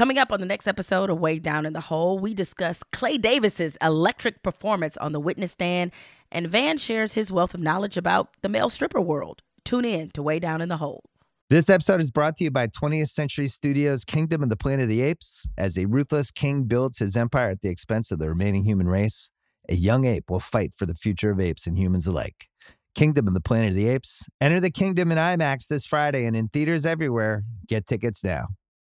Coming up on the next episode of Way Down in the Hole, we discuss Clay Davis's electric performance on the witness stand, and Van shares his wealth of knowledge about the male stripper world. Tune in to Way Down in the Hole. This episode is brought to you by 20th Century Studios' Kingdom of the Planet of the Apes. As a ruthless king builds his empire at the expense of the remaining human race, a young ape will fight for the future of apes and humans alike. Kingdom of the Planet of the Apes. Enter the kingdom in IMAX this Friday and in theaters everywhere. Get tickets now.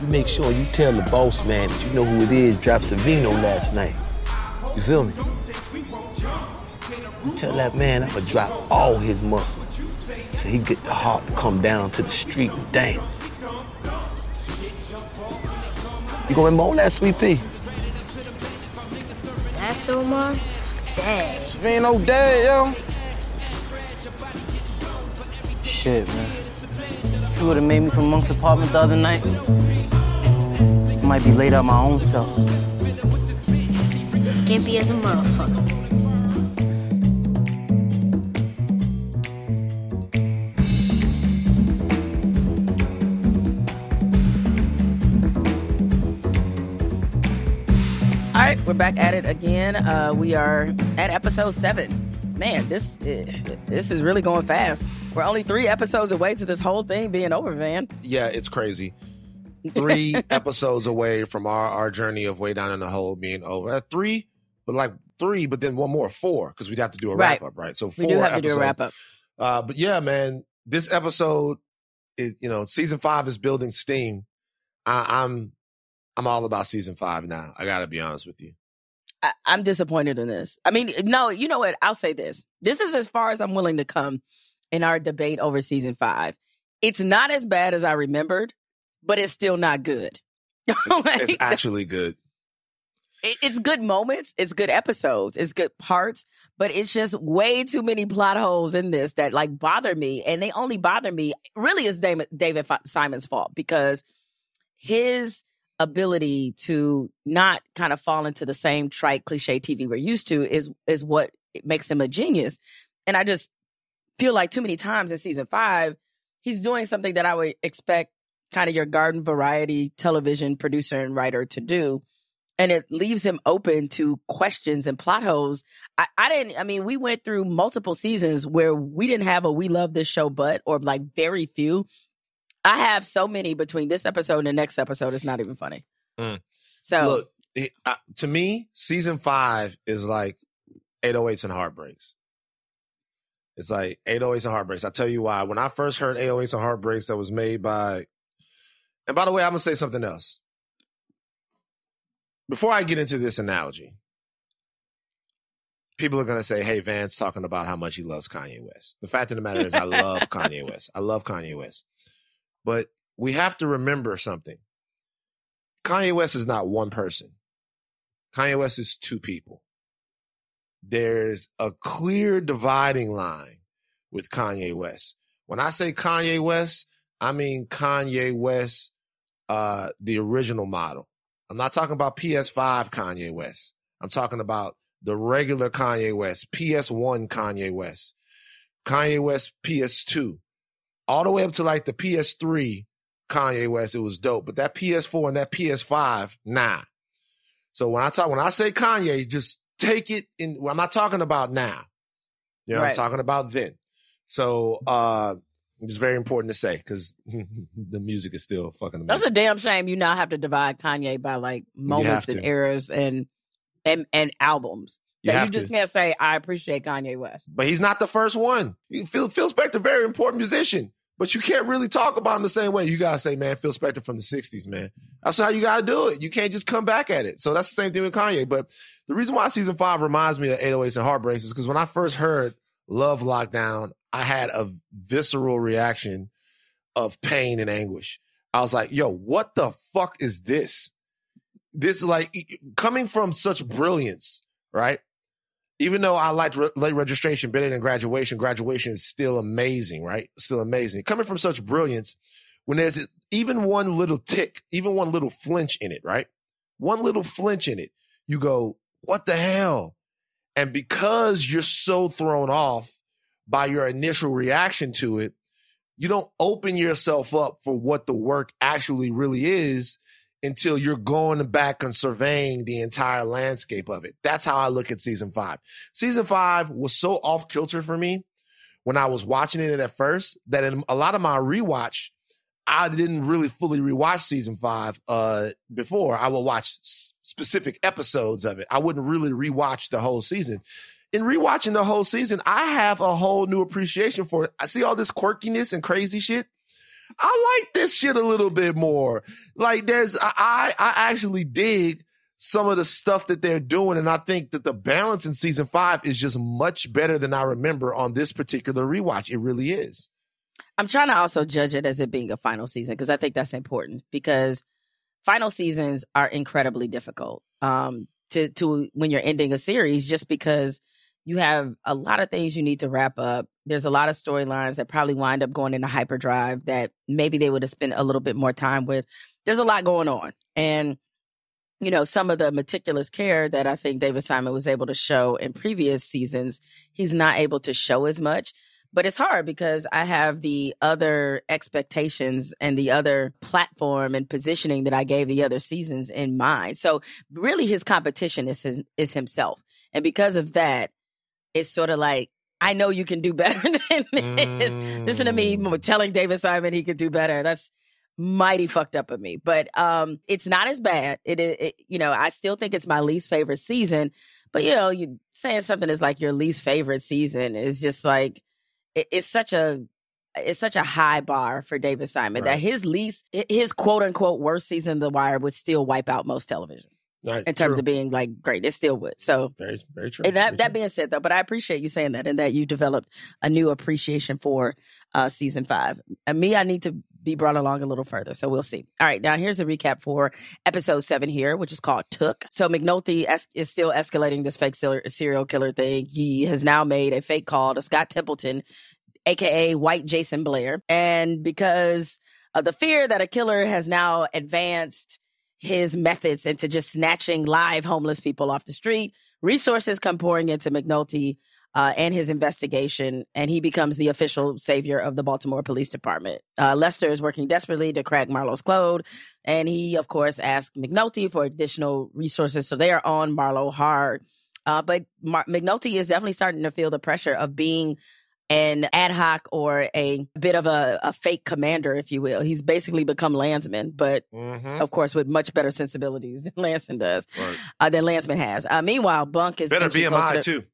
You make sure you tell the boss man that you know who it is dropped Savino last night. You feel me? You tell that man I'ma drop all his muscle so he get the heart to come down to the street and dance. You gonna remember all that, Sweet Pea? That's Omar? Dang. Savino dead, yo. Shit, man. If you would have made me from Monk's apartment the other night, I might be laid out my own self. Gimpy as a motherfucker. All right, we're back at it again. Uh, we are at episode seven. Man, this this is really going fast. We're only three episodes away to this whole thing being over, Van. Yeah, it's crazy. Three episodes away from our, our journey of way down in the hole being over. Uh, three, but like three, but then one more, four, because we'd have to do a Right. wrap up, right? So four We do have to episodes. do a wrap up. Uh, but yeah, man, this episode, is, you know, season five is building steam. I, I'm, I'm all about season five now. I got to be honest with you. I, I'm disappointed in this. I mean, no, you know what? I'll say this. This is as far as I'm willing to come in our debate over season five. It's not as bad as I remembered, but it's still not good. It's, Like, it's actually good. it, it's good moments, it's good episodes, it's good parts, but it's just way too many plot holes in this that like bother me, and they only bother me. Really, is David David Simon's fault because his ability to not kind of fall into the same trite cliche TV we're used to is is what makes him a genius. And I just feel like too many times in season five, he's doing something that I would expect kind of your garden variety television producer and writer to do. And it leaves him open to questions and plot holes. I, I didn't, I mean, we went through multiple seasons where we didn't have a we love this show, but, or like very few. I have so many between this episode and the next episode. It's not even funny. Mm. So, Look, it, uh, to me, season five is like 808s and heartbreaks. It's like 808s and heartbreaks. I'll tell you why. When I first heard 808s and heartbreaks that was made by, and by the way, I'm going to say something else. Before I get into this analogy, people are going to say, hey, Van's talking about how much he loves Kanye West. The fact of the matter is, I love Kanye West. I love Kanye West. But we have to remember something. Kanye West is not one person. Kanye West is two people. There's a clear dividing line with Kanye West. When I say Kanye West, I mean Kanye West, uh, the original model. I'm not talking about PS5 Kanye West. I'm talking about the regular Kanye West, PS1 Kanye West, Kanye West PS2, all the way up to like the PS3 Kanye West. It was dope, but that PS4 and that PS5, nah. So when I talk, when I say Kanye, just take it in. well, I'm not talking about now. You know, I'm talking about then. So uh it's very important to say because the music is still fucking amazing. that's a damn shame. You now have to divide Kanye by like moments and eras and and and albums. You that you just to. can't say I appreciate Kanye West. But he's not the first one. Phil, Phil Spector, very important musician, but you can't really talk about him the same way. You gotta say, man, Phil Spector from the '60s, man. That's how you gotta do it. You can't just come back at it. So that's the same thing with Kanye. But the reason why season five reminds me of 808s and Heartbreaks is because when I first heard Love Lockdown, I had a visceral reaction of pain and anguish. I was like, yo, what the fuck is this? This is like coming from such brilliance, right? even though I liked re- late registration better than graduation, graduation is still amazing, right? Still amazing. Coming from such brilliance, when there's even one little tick, even one little flinch in it, right? One little flinch in it, you go, what the hell? And because you're so thrown off by your initial reaction to it, you don't open yourself up for what the work actually really is until you're going back and surveying the entire landscape of it. That's how I look at season five. Season five was so off kilter for me when I was watching it at first that in a lot of my rewatch, I didn't really fully rewatch season five uh, before. I would watch s- specific episodes of it. I wouldn't really rewatch the whole season. In rewatching the whole season, I have a whole new appreciation for it. I see all this quirkiness and crazy shit. I like this shit a little bit more. Like there's I I actually dig some of the stuff that they're doing, and I think that the balance in season five is just much better than I remember on this particular rewatch. It really is. I'm trying to also judge it as it being a final season because I think that's important because final seasons are incredibly difficult um, to to when you're ending a series just because you have a lot of things you need to wrap up. There's a lot of storylines that probably wind up going into hyperdrive that maybe they would have spent a little bit more time with. There's a lot going on. And you know, some of the meticulous care that I think David Simon was able to show in previous seasons, he's not able to show as much. But it's hard because I have the other expectations and the other platform and positioning that I gave the other seasons in mind. So really his competition is his is himself. And because of that, it's sort of like I know you can do better than this. Listen to me telling David Simon he could do better. That's mighty fucked up of me. But um it's not as bad. It, it, it you know, I still think it's my least favorite season. But you know, you saying something is like your least favorite season is just like it, it's such a it's such a high bar for David Simon that his least his quote unquote worst season of The Wire would still wipe out most television Right, in terms true. of being like great. It still would. So very very true. and Very that that true. being said, though, but I appreciate you saying that and that you developed a new appreciation for uh, season five. And me, I need to be brought along a little further, so we'll see. All right, now here's a recap for episode seven here, which is called "Took." So McNulty es- is still escalating this fake ser- serial killer thing. He has now made a fake call to Scott Templeton, aka White Jason Blair, and because of the fear that a killer has now advanced his methods into just snatching live homeless people off the street. Resources come pouring into McNulty uh, and his investigation, and he becomes the official savior of the Baltimore Police Department. Uh, Lester is working desperately to crack Marlo's code, and he, of course, asks McNulty for additional resources. So they are on Marlowe hard. Uh, but Mar- McNulty is definitely starting to feel the pressure of being an ad hoc or a bit of a, a fake commander, if you will. He's basically become Landsman, but Mhm. of course, with much better sensibilities than Landsman does, Right. uh, than Landsman has. Uh, meanwhile, Bunk is Better BMI to- too.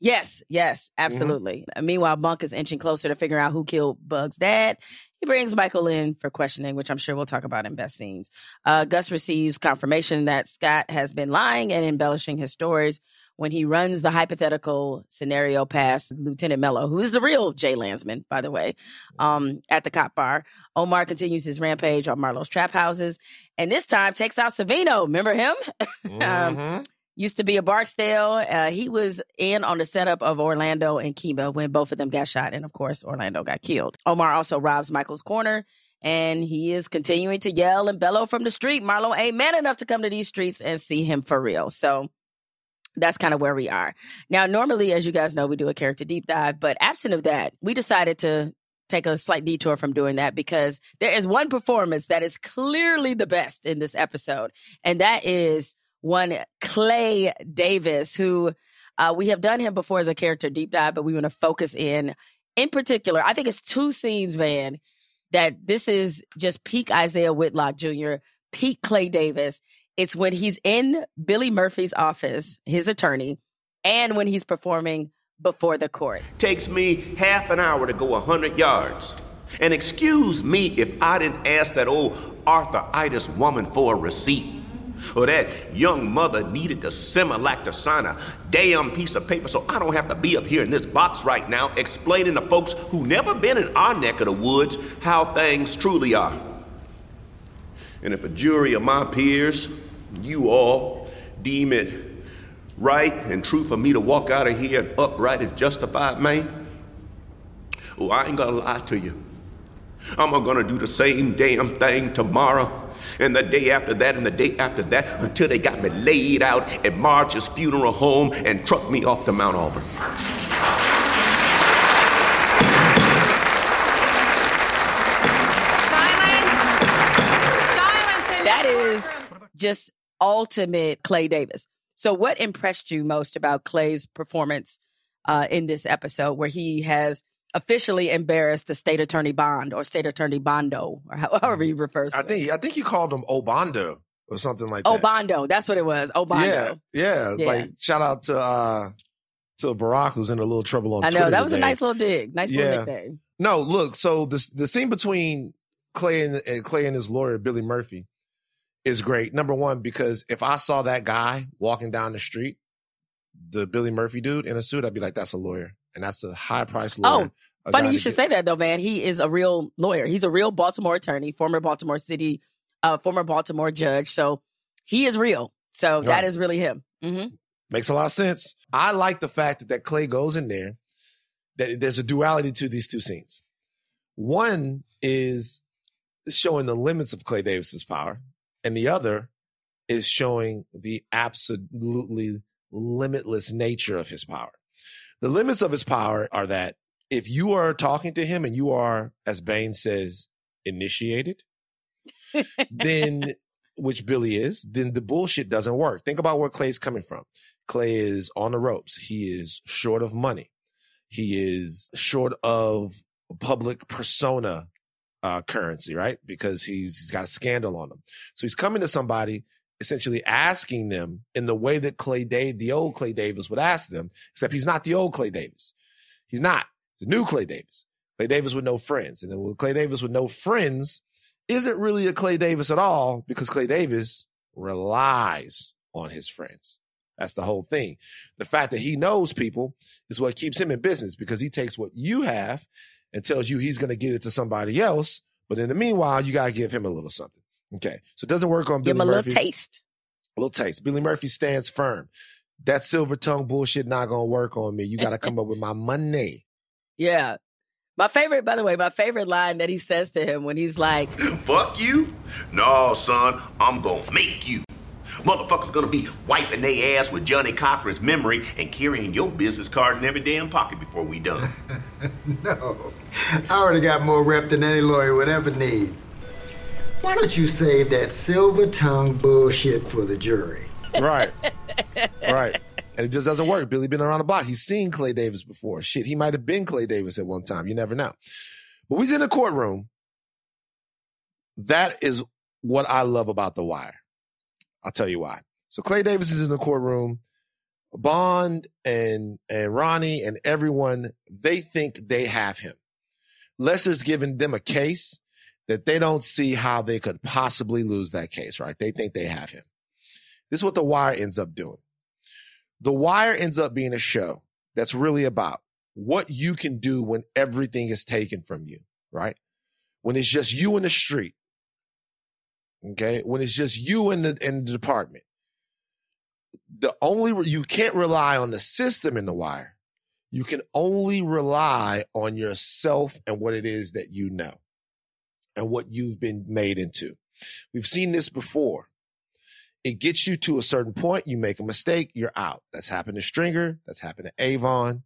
Yes, yes, Mm-hmm. absolutely. Uh, meanwhile, Bunk is inching closer to figuring out who killed Bug's dad. He brings Michael in for questioning, which I'm sure we'll talk about in best scenes. Uh, Gus receives confirmation that Scott has been lying and embellishing his stories when he runs the hypothetical scenario past Lieutenant Mello, who is the real Jay Landsman, by the way, um, at the cop bar. Omar continues his rampage on Marlo's trap houses, and this time takes out Savino. Remember him? Um, Mhm. used to be a Barksdale. Uh, he was in on the setup of Orlando and Kima when both of them got shot, and of course, Orlando got killed. Omar also robs Michael's corner, and he is continuing to yell and bellow from the street. Marlo ain't man enough to come to these streets and see him for real. So that's kind of where we are. Now, normally, as you guys know, we do a character deep dive, but absent of that, we decided to take a slight detour from doing that because there is one performance that is clearly the best in this episode, and that is one Clay Davis, who uh, we have done him before as a character deep dive, but we want to focus in, in particular. I think it's two scenes, Van, that this is just peak Isaiah Whitlock Jr., peak Clay Davis. It's when he's in Billy Murphy's office, his attorney, and when he's performing before the court. Takes me half an hour to go 100 yards. And excuse me if I didn't ask that old arthritis woman for a receipt. Or that young mother needed the Similac to sign a damn piece of paper so I don't have to be up here in this box right now explaining to folks who never been in our neck of the woods how things truly are. And if a jury of my peers, you all, deem it right and true for me to walk out of here an upright and justified man, oh, I ain't gonna lie to you. I'm gonna do the same damn thing tomorrow and the day after that and the day after that until they got me laid out at March's funeral home and trucked me off to Mount Auburn. That is just ultimate Clay Davis. So, what impressed you most about Clay's performance uh, in this episode, where he has officially embarrassed the state attorney Bond or state attorney Bondo, or however he refers to I think I think you called him Obando or something like it. that. Obando, that's what it was. Obando. Yeah, yeah, Yeah. Like shout out to uh to Barack who's in a little trouble on I Twitter. know that was a nice little dig, nice Yeah. little nickname. No, look. So the the scene between Clay and, and Clay and his lawyer Billy Murphy is great. Number one, because if I saw that guy walking down the street, the Billy Murphy dude in a suit, I'd be like, "That's a lawyer, and that's a high priced lawyer." Oh, Funny you should get- say that though, man. He is a real lawyer. He's a real Baltimore attorney, former Baltimore City, uh, former Baltimore judge. So he is real. So that Right. is really him. hmm Makes a lot of sense. I like the fact that, that Clay goes in there, that there's a duality to these two scenes. One is showing the limits of Clay Davis's power, and the other is showing the absolutely limitless nature of his power. The limits of his power are that if you are talking to him and you are, as Bain says, initiated, then which Billy is, then the bullshit doesn't work. Think about where Clay's coming from. Clay is on the ropes. He is short of money. He is short of public persona uh, currency, right? Because he's he's got a scandal on him. So he's coming to somebody essentially asking them in the way that Clay Dave, the old Clay Davis would ask them, except he's not the old Clay Davis. He's not. The new Clay Davis. Clay Davis with no friends. And then Clay Davis with no friends isn't really a Clay Davis at all because Clay Davis relies on his friends. That's the whole thing. The fact that he knows people is what keeps him in business because he takes what you have and tells you he's going to get it to somebody else. But in the meanwhile, you got to give him a little something. Okay. So it doesn't work on Billy Give him a Murphy. little taste. A little taste. Billy Murphy stands firm. That silver tongue bullshit not going to work on me. You got to come up with my money. Yeah. My favorite, by the way, my favorite line that he says to him when he's like, Fuck you? No, son, I'm gonna make you. Motherfuckers gonna be wiping their ass with Johnnie Cochran's memory and carrying your business card in every damn pocket before we done. No, I already got more rep than any lawyer would ever need. Why don't you save that silver tongue bullshit for the jury? Right. right. And it just doesn't work. Billy been around the block. He's seen Clay Davis before. Shit, he might have been Clay Davis at one time. You never know. But we's in the courtroom. That is what I love about The Wire. I'll tell you why. So Clay Davis is in the courtroom. Bond and and Ronnie and everyone, they think they have him. Lester's giving them a case that they don't see how they could possibly lose that case, right? They think they have him. This is what The Wire ends up doing. The Wire ends up being a show that's really about what you can do when everything is taken from you, right? When it's just you in the street. Okay? When it's just you in the in the department. The only you can't rely on the system in the wire. You can only rely on yourself and what it is that you know and what you've been made into. We've seen this before it gets you to a certain point. You make a mistake, you're out. That's happened to Stringer. That's happened to Avon.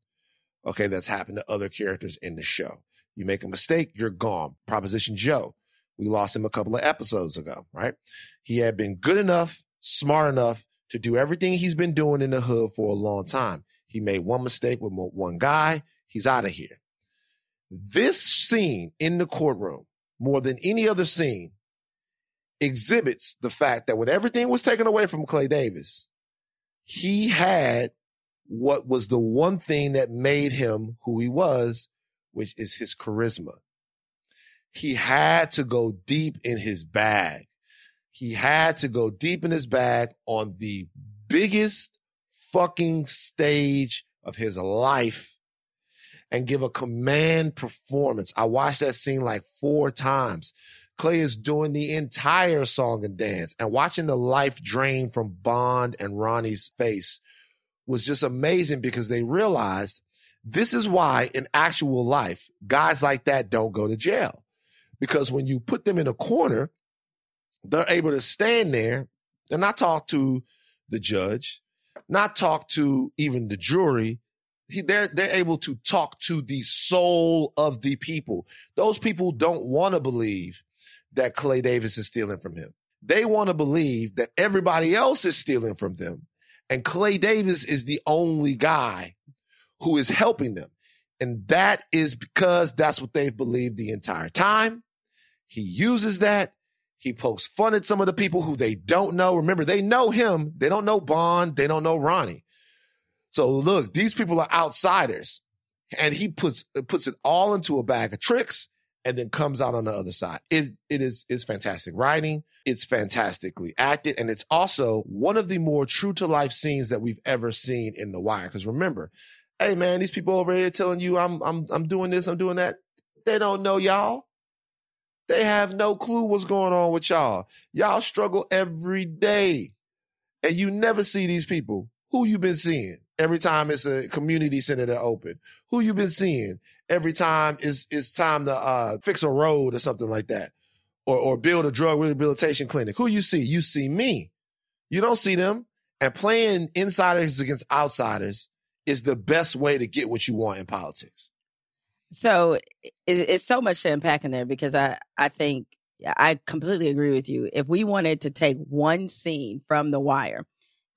Okay, that's happened to other characters in the show. You make a mistake, you're gone. Proposition Joe, we lost him a couple of episodes ago, right? He had been good enough, smart enough to do everything he's been doing in the hood for a long time. He made one mistake with one guy, he's out of here. This scene in the courtroom, more than any other scene, exhibits the fact that when everything was taken away from Clay Davis, he had what was the one thing that made him who he was, which is his charisma. He had to go deep in his bag. He had to go deep in his bag on the biggest fucking stage of his life and give a command performance. I watched that scene like four times. Clay is doing the entire song and dance and watching the life drain from Bond and Ronnie's face was just amazing because they realized this is why in actual life, guys like that don't go to jail. Because when you put them in a corner, they're able to stand there and not talk to the judge, not talk to even the jury. He, they're they're able to talk to the soul of the people. Those people don't want to believe that Clay Davis is stealing from him. They want to believe that everybody else is stealing from them, and Clay Davis is the only guy who is helping them. And that is because that's what they've believed the entire time. He uses that he pokes fun at some of the people who they don't know. Remember, they know him. They don't know Bond. They don't know Ronnie. So look, these people are outsiders. And he puts puts it all into a bag of tricks and then comes out on the other side. It it is is fantastic writing. It's fantastically acted, and it's also one of the more true to life scenes that we've ever seen in The Wire. Because remember, hey man, these people over here telling you I'm I'm I'm doing this, I'm doing that. They don't know y'all. They have no clue what's going on with y'all. Y'all struggle every day. And you never see these people. Who you been seeing every time it's a community center that open? Who you been seeing every time it's it's time to uh, fix a road or something like that? Or or build a drug rehabilitation clinic. Who you see? You see me. You don't see them. And playing insiders against outsiders is the best way to get what you want in politics. So it, it's so much to unpack in there because I, I think I completely agree with you. If we wanted to take one scene from The Wire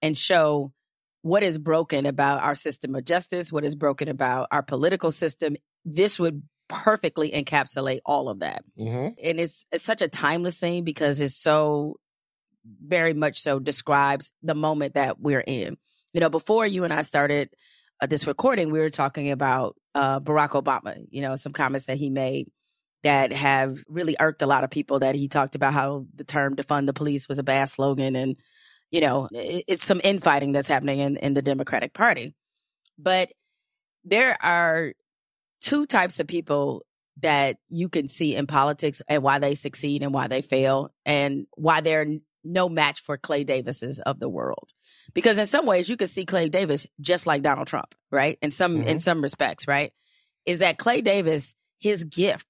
and show what is broken about our system of justice, what is broken about our political system, this would perfectly encapsulate all of that. Mm-hmm. And it's it's such a timeless scene because it's so very much so describes the moment that we're in. You know, before you and I started this recording, we were talking about uh, Barack Obama, you know, some comments that he made that have really irked a lot of people that he talked about how the term defund the police was a bad slogan and you know it, it's some infighting that's happening in, in the democratic party. But there are two types of people that you can see in politics and why they succeed and why they fail and why they're no match for clay davises of the world. Because in some ways you could see clay davis just like donald trump right? In some Mhm. in some respects right? Is that clay davis his gift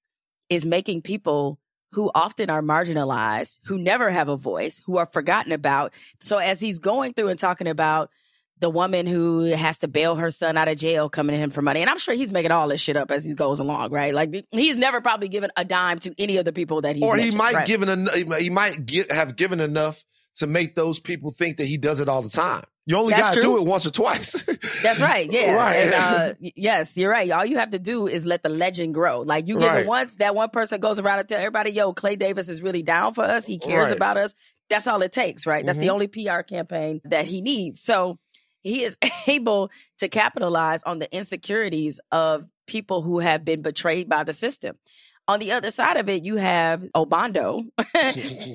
is making people who often are marginalized who never have a voice who are forgotten about. So as he's going through and talking about the woman who has to bail her son out of jail coming to him for money and i'm sure he's making all this shit up as he goes along right like he's never probably given a dime to any of the people that he's or he might right? given en- he might gi- have given enough to make those people think that he does it all the time. You only got to do it once or twice. That's right. Yeah. Right. And, uh, yes, you're right. All you have to do is let the legend grow. Like you get Right. it once, that one person goes around and tell everybody, yo, Clay Davis is really down for us. He cares Right. about us. That's all it takes, right? That's the Mhm. only PR campaign that he needs. So he is able to capitalize on the insecurities of people who have been betrayed by the system. On the other side of it, you have Obando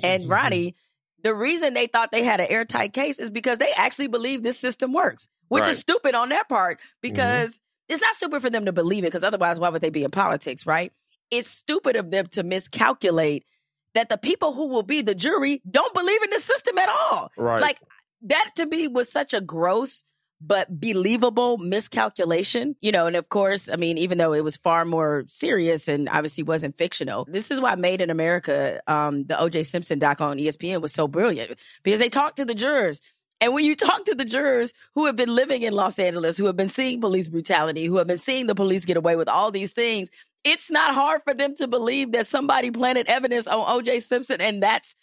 and Ronnie. The reason they thought they had an airtight case is because they actually believe this system works, which Right. is stupid on their part mm-hmm. because it's not stupid for them to believe it because otherwise, why would they be in politics, right? It's stupid of them to miscalculate that the people who will be the jury don't believe in the system at all. Right. Like that to me was such a gross but believable miscalculation, you know, and of course, I mean, even though it was far more serious and obviously wasn't fictional, this is why Made in America, um, the OJ Simpson doc on ESPN was so brilliant because they talked to the jurors. And when you talk to the jurors who have been living in Los Angeles, who have been seeing police brutality, who have been seeing the police get away with all these things, it's not hard for them to believe that somebody planted evidence on OJ Simpson and that's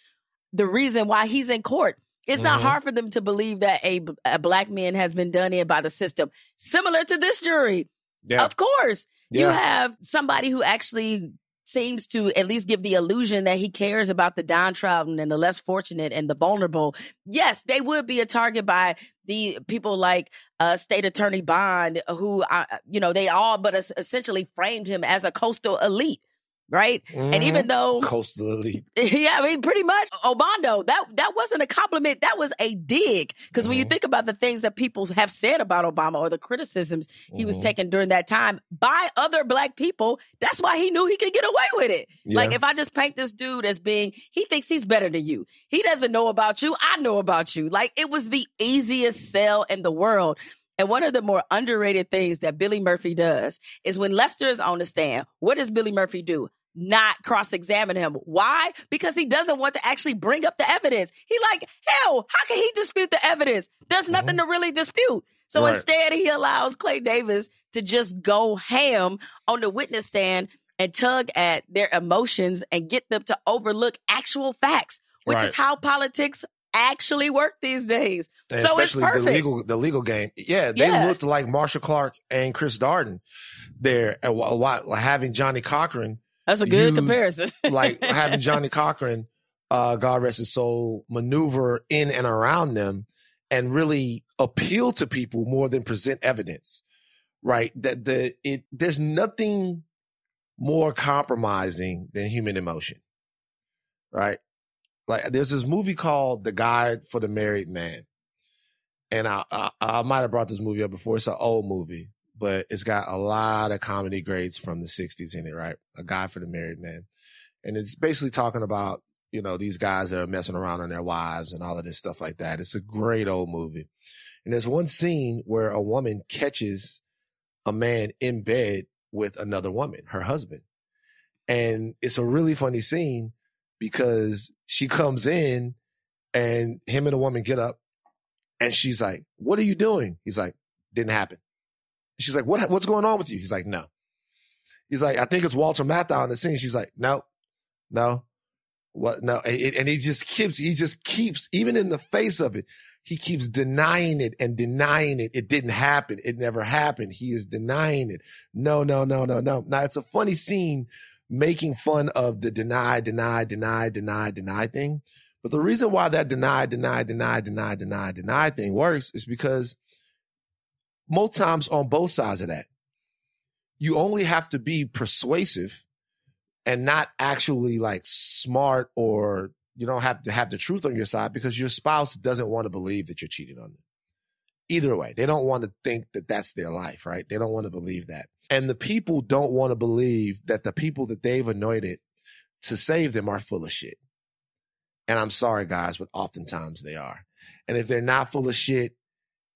the reason why he's in court. It's not Mhm. hard for them to believe that a, a black man has been done in by the system, similar to this jury. yeah. Of course, you have somebody who actually seems to at least give the illusion that he cares about the downtrodden and the less fortunate and the vulnerable. Yes, they would be a target by the people like uh, State Attorney Bond, who, uh, you know, they all but essentially framed him as a coastal elite right? Mm-hmm. And even though coastal elite, yeah, I mean, pretty much Obando. That that wasn't a compliment. That was a dig. Because mm-hmm. when you mm-hmm. think about the things that people have said about Obama or the criticisms mm-hmm. he was mm-hmm. taking during that time by other black people, that's why he knew he could get away with it. Yeah. Like if I just paint this dude as being, he thinks he's better than you. He doesn't know about you. I know about you. Like it was the easiest sell in the world. And one of the more underrated things that Billy Murphy does is when Lester is on the stand, what does Billy Murphy do? Not cross examine him. Why? Because he doesn't want to actually bring up the evidence. He like, hell, how can he dispute the evidence? There's mm-hmm. nothing to really dispute. So right. instead, he allows Clay Davis to just go ham on the witness stand and tug at their emotions and get them to overlook actual facts, which right. is how politics actually work these days. And so especially the legal the legal game. Yeah, they yeah. looked like Marcia Clark and Chris Darden there, while having Johnnie Cochran that's a good comparison. like having Johnnie Cochran, uh, God rest his soul, maneuver in and around them and really appeal to people more than present evidence. Right. That the it there's nothing more compromising than human emotion. Right. Like there's this movie called The Guide for the Married Man. And I, I, I might have brought this movie up before. It's an old movie, but it's got a lot of comedy grades from the 60s in it, right? A Guide for the Married Man. And it's basically talking about, you know, these guys that are messing around on their wives and all of this stuff like that. It's a great old movie. And there's one scene where a woman catches a man in bed with another woman, her husband. And it's a really funny scene because she comes in and him and the woman get up and she's like, What are you doing? He's like, Didn't happen. She's like, what, what's going on with you? He's like, no. He's like, I think it's Walter Matthau on the scene. She's like, no, no, what? No. And, and he just keeps, he just keeps, even in the face of it, he keeps denying it and denying it. It didn't happen. It never happened. He is denying it. No, no, no, no, no. Now it's a funny scene making fun of the deny, deny, deny, deny, deny thing. But the reason why that deny, deny, deny, deny, deny, deny thing works is because most times on both sides of that. You only have to be persuasive and not actually like smart or you don't have to have the truth on your side because your spouse doesn't want to believe that you're cheating on them. Either way, they don't want to think that that's their life, right? They don't want to believe that. And the people don't want to believe that the people that they've anointed to save them are full of shit. And I'm sorry, guys, but oftentimes they are. And if they're not full of shit,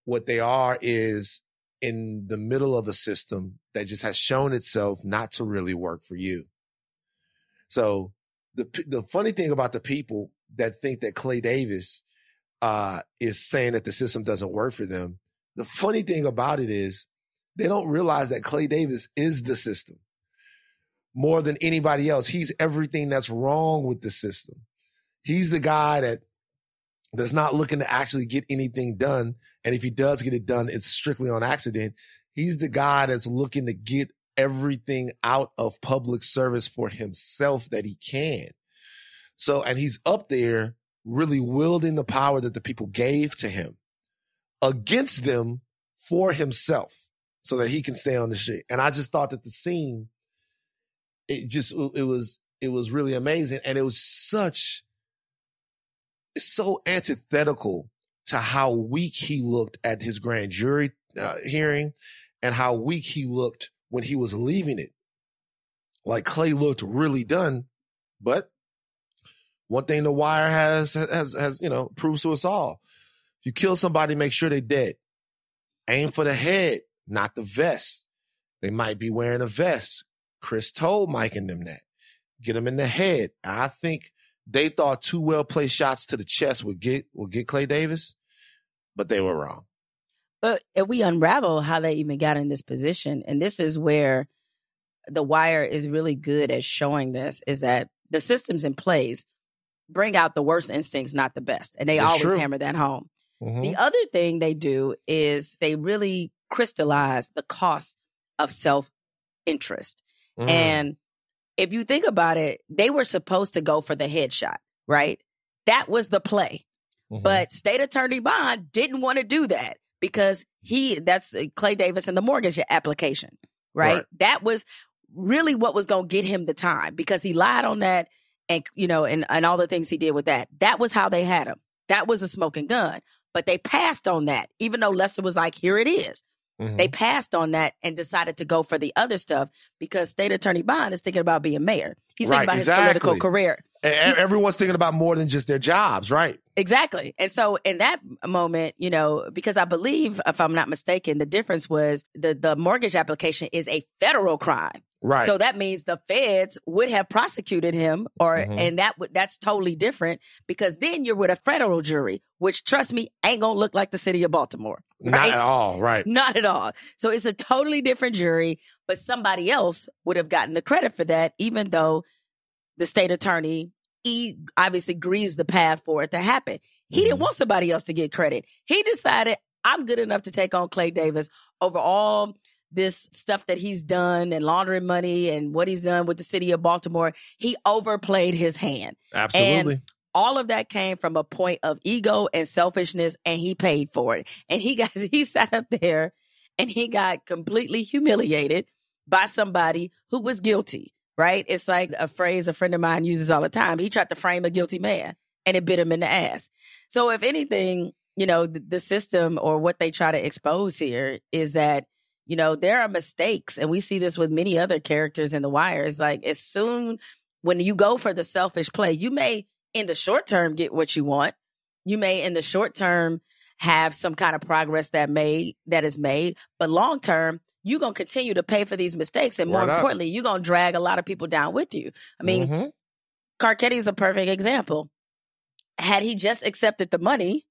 what they are is in the middle of a system that just has shown itself not to really work for you. So the the funny thing about the people that think that Clay Davis uh, is saying that the system doesn't work for them, the funny thing about it is they don't realize that Clay Davis is the system more than anybody else. He's everything that's wrong with the system. He's the guy that that's not looking to actually get anything done. And if he does get it done, it's strictly on accident. He's the guy that's looking to get everything out of public service for himself that he can. So, and he's up there really wielding the power that the people gave to him against them for himself so that he can stay on the shit. And I just thought that the scene, it just, it was, it was really amazing. And it was such, so antithetical to how weak he looked at his grand jury uh, hearing and how weak he looked when he was leaving it. Like Clay looked really done, but one thing the wire has has has you know proves to us all: if you kill somebody, make sure they're dead. Aim for the head, not the vest. They might be wearing a vest. Chris told Mike and them that. Get them in the head. I think they thought two well placed shots to the chest would get would get Clay Davis, but they were wrong. But if we unravel how they even got in this position, and this is where the wire is really good at showing this, is that the systems in place bring out the worst instincts, not the best. And they That's always true. hammer that home. Mm-hmm. The other thing they do is they really crystallize the cost of self interest. Mm. And if you think about it, they were supposed to go for the headshot, right? That was the play. Mhm. But state attorney Bond didn't want to do that because he that's uh, Clay Davis and the mortgage application, right? Right. That was really what was going to get him the time because he lied on that and you know and and all the things he did with that. That was how they had him. That was a smoking gun. But they passed on that even though Lester was like here it is. Mhm. They passed on that and decided to go for the other stuff because state attorney Bond is thinking about being mayor. He's Right, thinking about his political career. He's- everyone's thinking about more than just their jobs, right? Exactly. And so in that moment, you know, because I believe, if I'm not mistaken, the difference was the, the mortgage application is a federal crime. Right. So that means the feds would have prosecuted him or Mhm. and that would that's totally different because then you're with a federal jury, which trust me ain't gonna look like the city of Baltimore. Not at all, right? Not at all. So it's a totally different jury, but somebody else would have gotten the credit for that, even though the state attorney he obviously greased the path for it to happen. He didn't Mhm. want somebody else to get credit. He decided I'm good enough to take on Clay Davis over all this stuff that he's done and laundering money and what he's done with the city of Baltimore. He overplayed his hand Absolutely. all of that came from a point of ego and selfishness and he paid for it and he got he sat up there and he got completely humiliated by somebody who was guilty right it's like a phrase a friend of mine uses all the time he tried to frame a guilty man and it bit him in the ass so if anything you know the, the system or what they try to expose here is that you know there are mistakes and we see this with many other characters in the wire it's like as soon when you go for the selfish play you may in the short term get what you want. You may in the short term have some kind of progress that made that is made, but long term you're gonna continue to pay for these mistakes, and more importantly, you're gonna drag a lot of people down with you. I mean, Mhm. Carcetti is a perfect example. Had he just accepted the money,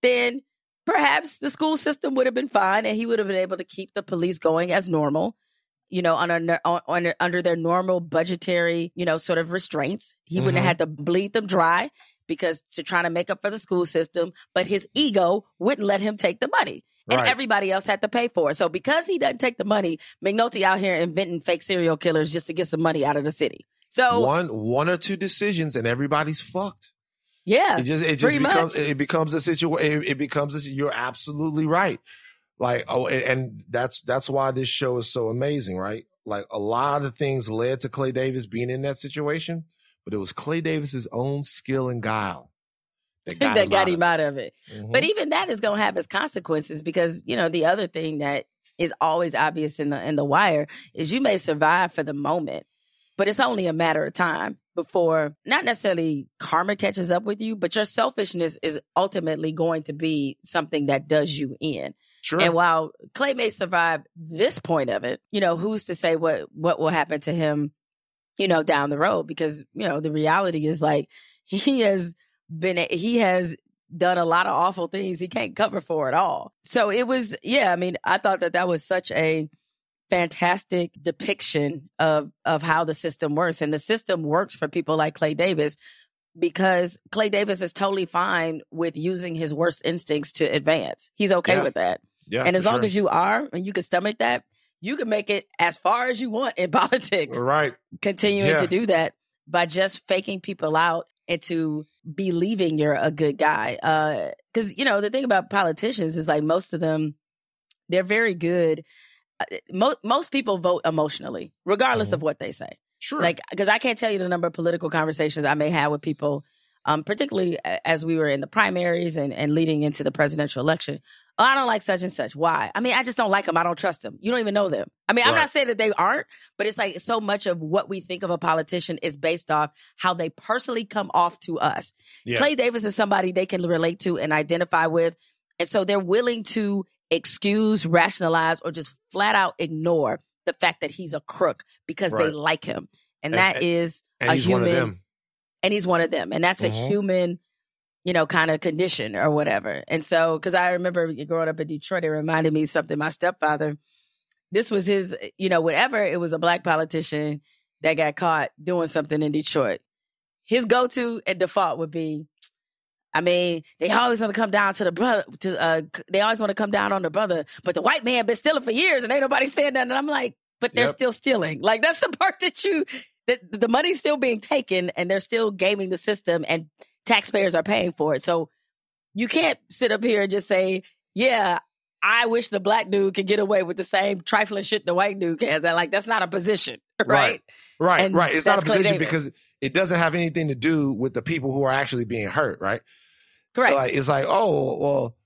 then perhaps the school system would have been fine, and he would have been able to keep the police going as normal. You know, under under under their normal budgetary, you know, sort of restraints. He wouldn't Mhm. have had to bleed them dry because to try to make up for the school system, but his ego wouldn't let him take the money. And Right. everybody else had to pay for it. So because he doesn't take the money, McNulty out here inventing fake serial killers just to get some money out of the city. So one one or two decisions and everybody's fucked. Yeah, It just it just becomes much. it becomes a situation. It, it becomes a, you're absolutely right. Like oh, and, and that's that's why this show is so amazing, right? Like a lot of things led to Clay Davis being in that situation, but it was Clay Davis's own skill and guile that got that him got out him of out of it. Mhm. But even that is going to have its consequences because you know the other thing that is always obvious in the in the wire is you may survive for the moment, but it's only a matter of time before not necessarily karma catches up with you, but your selfishness is ultimately going to be something that does you in. sure. And while Clay may survive this point of it, you know, who's to say what what will happen to him, you know, down the road? Because you know, the reality is like he has been he has done a lot of awful things he can't cover for at all. So it was, yeah. I mean, I thought that that was such a fantastic depiction of of how the system works, and the system works for people like Clay Davis because Clay Davis is totally fine with using his worst instincts to advance. He's okay Yeah. with that. yeah, and as long sure. as you are and you can stomach that, you can make it as far as you want in politics. right, Continuing Yeah. to do that by just faking people out into believing you're a good guy. Uh because, you know, the thing about politicians is like most of them, they're very good. Uh, Most, most people vote emotionally, regardless Mhm. of what they say. Sure, like because i can't tell you the number of political conversations i may have with people um, particularly as we were in the primaries and, and leading into the presidential election. Oh, i don't like such and such. Why? I mean i just don't like them i don't trust them you don't even know them. I mean i'm not saying that they aren't but it's like so much of what we think of a politician is based off how they personally come off to us. Yeah, Clay Davis is somebody they can relate to and identify with. And so they're willing to excuse, rationalize, or just flat out ignore the fact that he's a crook because they like him. And And- that and- is and a he's human, one of them. and he's one of them. And that's a Mhm. human, you know, kind of condition or whatever. And so, because I remember growing up in Detroit, it reminded me something. My stepfather, this was his, you know, whatever, it was a black politician that got caught doing something in Detroit, his go to and default would be, I mean, they always want to come down to the brother. To uh, they always want to come down on the brother, but the white man been stealing for years, and ain't nobody saying nothing. And I'm like, but they're Yep. still stealing. Like that's the part that you that the money's still being taken and they're still gaming the system and taxpayers are paying for it. So you can't sit up here and just say, yeah, I wish the black dude could get away with the same trifling shit the white dude has. That like that's not a position, right? Right, And right. It's not a position because it doesn't have anything to do with the people who are actually being hurt, right? Correct. Like it's like, oh, well,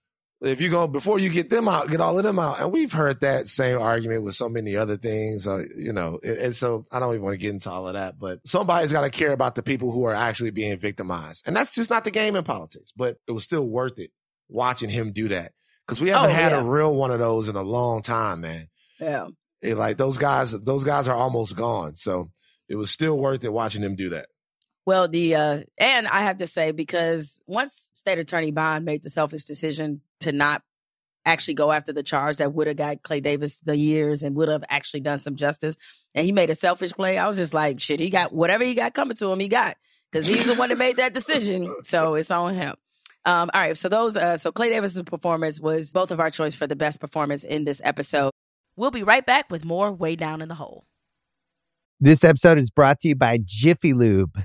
if you go before you get them out, get all of them out, and we've heard that same argument with so many other things, uh, you know. And, and so I don't even want to get into all of that, but somebody's got to care about the people who are actually being victimized, and that's just not the game in politics. But it was still worth it watching him do that because we haven't Oh, had yeah. a real one of those in a long time, man. yeah. It, like those guys, those guys are almost gone, so it was still worth it watching him do that. Well, the uh and I have to say because once State Attorney Bond made the selfish decision to not actually go after the charge that would have got Clay Davis the years and would have actually done some justice, and he made a selfish play, I was just like, shit, he got whatever he got coming to him, he got because he's the one that made that decision, so it's on him. Um, all right, so those, uh, so Clay Davis's performance was both of our choice for the best performance in this episode. We'll be right back with more way down in the hole. This episode is brought to you by Jiffy Lube.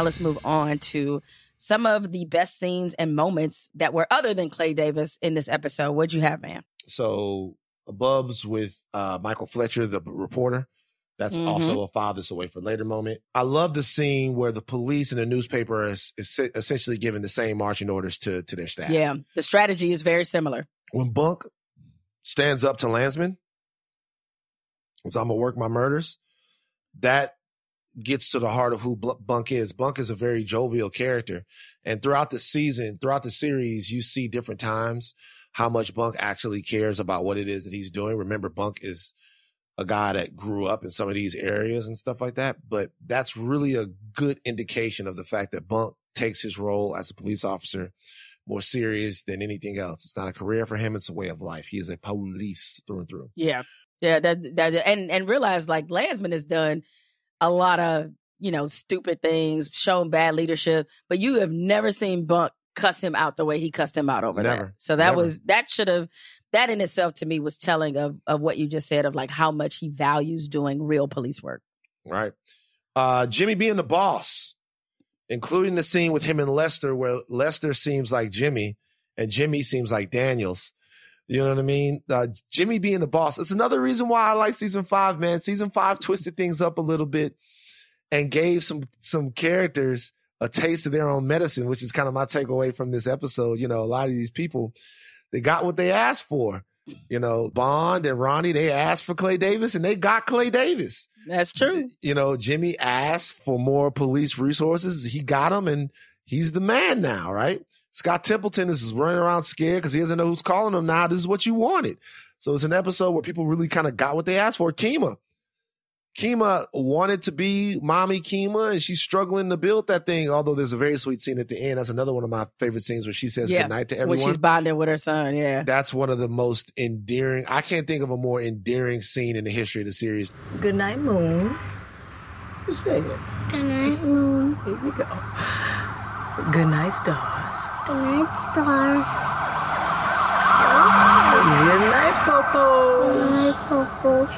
Now let's move on to some of the best scenes and moments that were other than Clay Davis in this episode. What'd you have, man? So Bubs with uh, Michael Fletcher, the reporter. That's Mhm. also a father's away for later moment. I love the scene where the police and the newspaper is, is essentially giving the same marching orders to to their staff. Yeah, the strategy is very similar. When Bunk stands up to Landsman, says, "I'm gonna work my murders," that gets to the heart of who Bunk is. Bunk is a very jovial character, and throughout the season, throughout the series, you see different times how much Bunk actually cares about what it is that he's doing. Remember, Bunk is a guy that grew up in some of these areas and stuff like that. But that's really a good indication of the fact that Bunk takes his role as a police officer more serious than anything else. It's not a career for him, it's a way of life. He is a police through and through. Yeah, yeah, that, that and and realize like Landsman has done a lot of you know stupid things, shown bad leadership, but you have never seen Bunk cuss him out the way he cussed him out over Never. there. So that Never. was that should have that in itself to me was telling of of what you just said of like how much he values doing real police work. Right. Uh Jimmy being the boss, including the scene with him and Lester, where Lester seems like Jimmy and Jimmy seems like Daniels. You know what I mean? Uh, Jimmy being the boss. It's another reason why I like season five, man. Season five twisted things up a little bit and gave some some characters a taste of their own medicine, which is kind of my takeaway from this episode. You know, a lot of these people, they got what they asked for. You know, Bond and Ronnie, they asked for Clay Davis and they got Clay Davis That's true. you know, Jimmy asked for more police resources. He got them, and he's the man now, right? Scott Templeton is running around scared because he doesn't know who's calling him now. This is what you wanted. So it's an episode where people really kind of got what they asked for. Kima. Kima wanted to be mommy Kima, and she's struggling to build that thing. Although there's a very sweet scene at the end. That's another one of my favorite scenes where she says Yeah, goodnight to everyone. when everyone. she's bonding with her son. Yeah. That's one of the most endearing. I can't think of a more endearing scene in the history of the series. Good night, moon. You say it. Good night, moon. Here we go. Good night, stars. Good night, stars. Good night, Popo. Good night, Popos.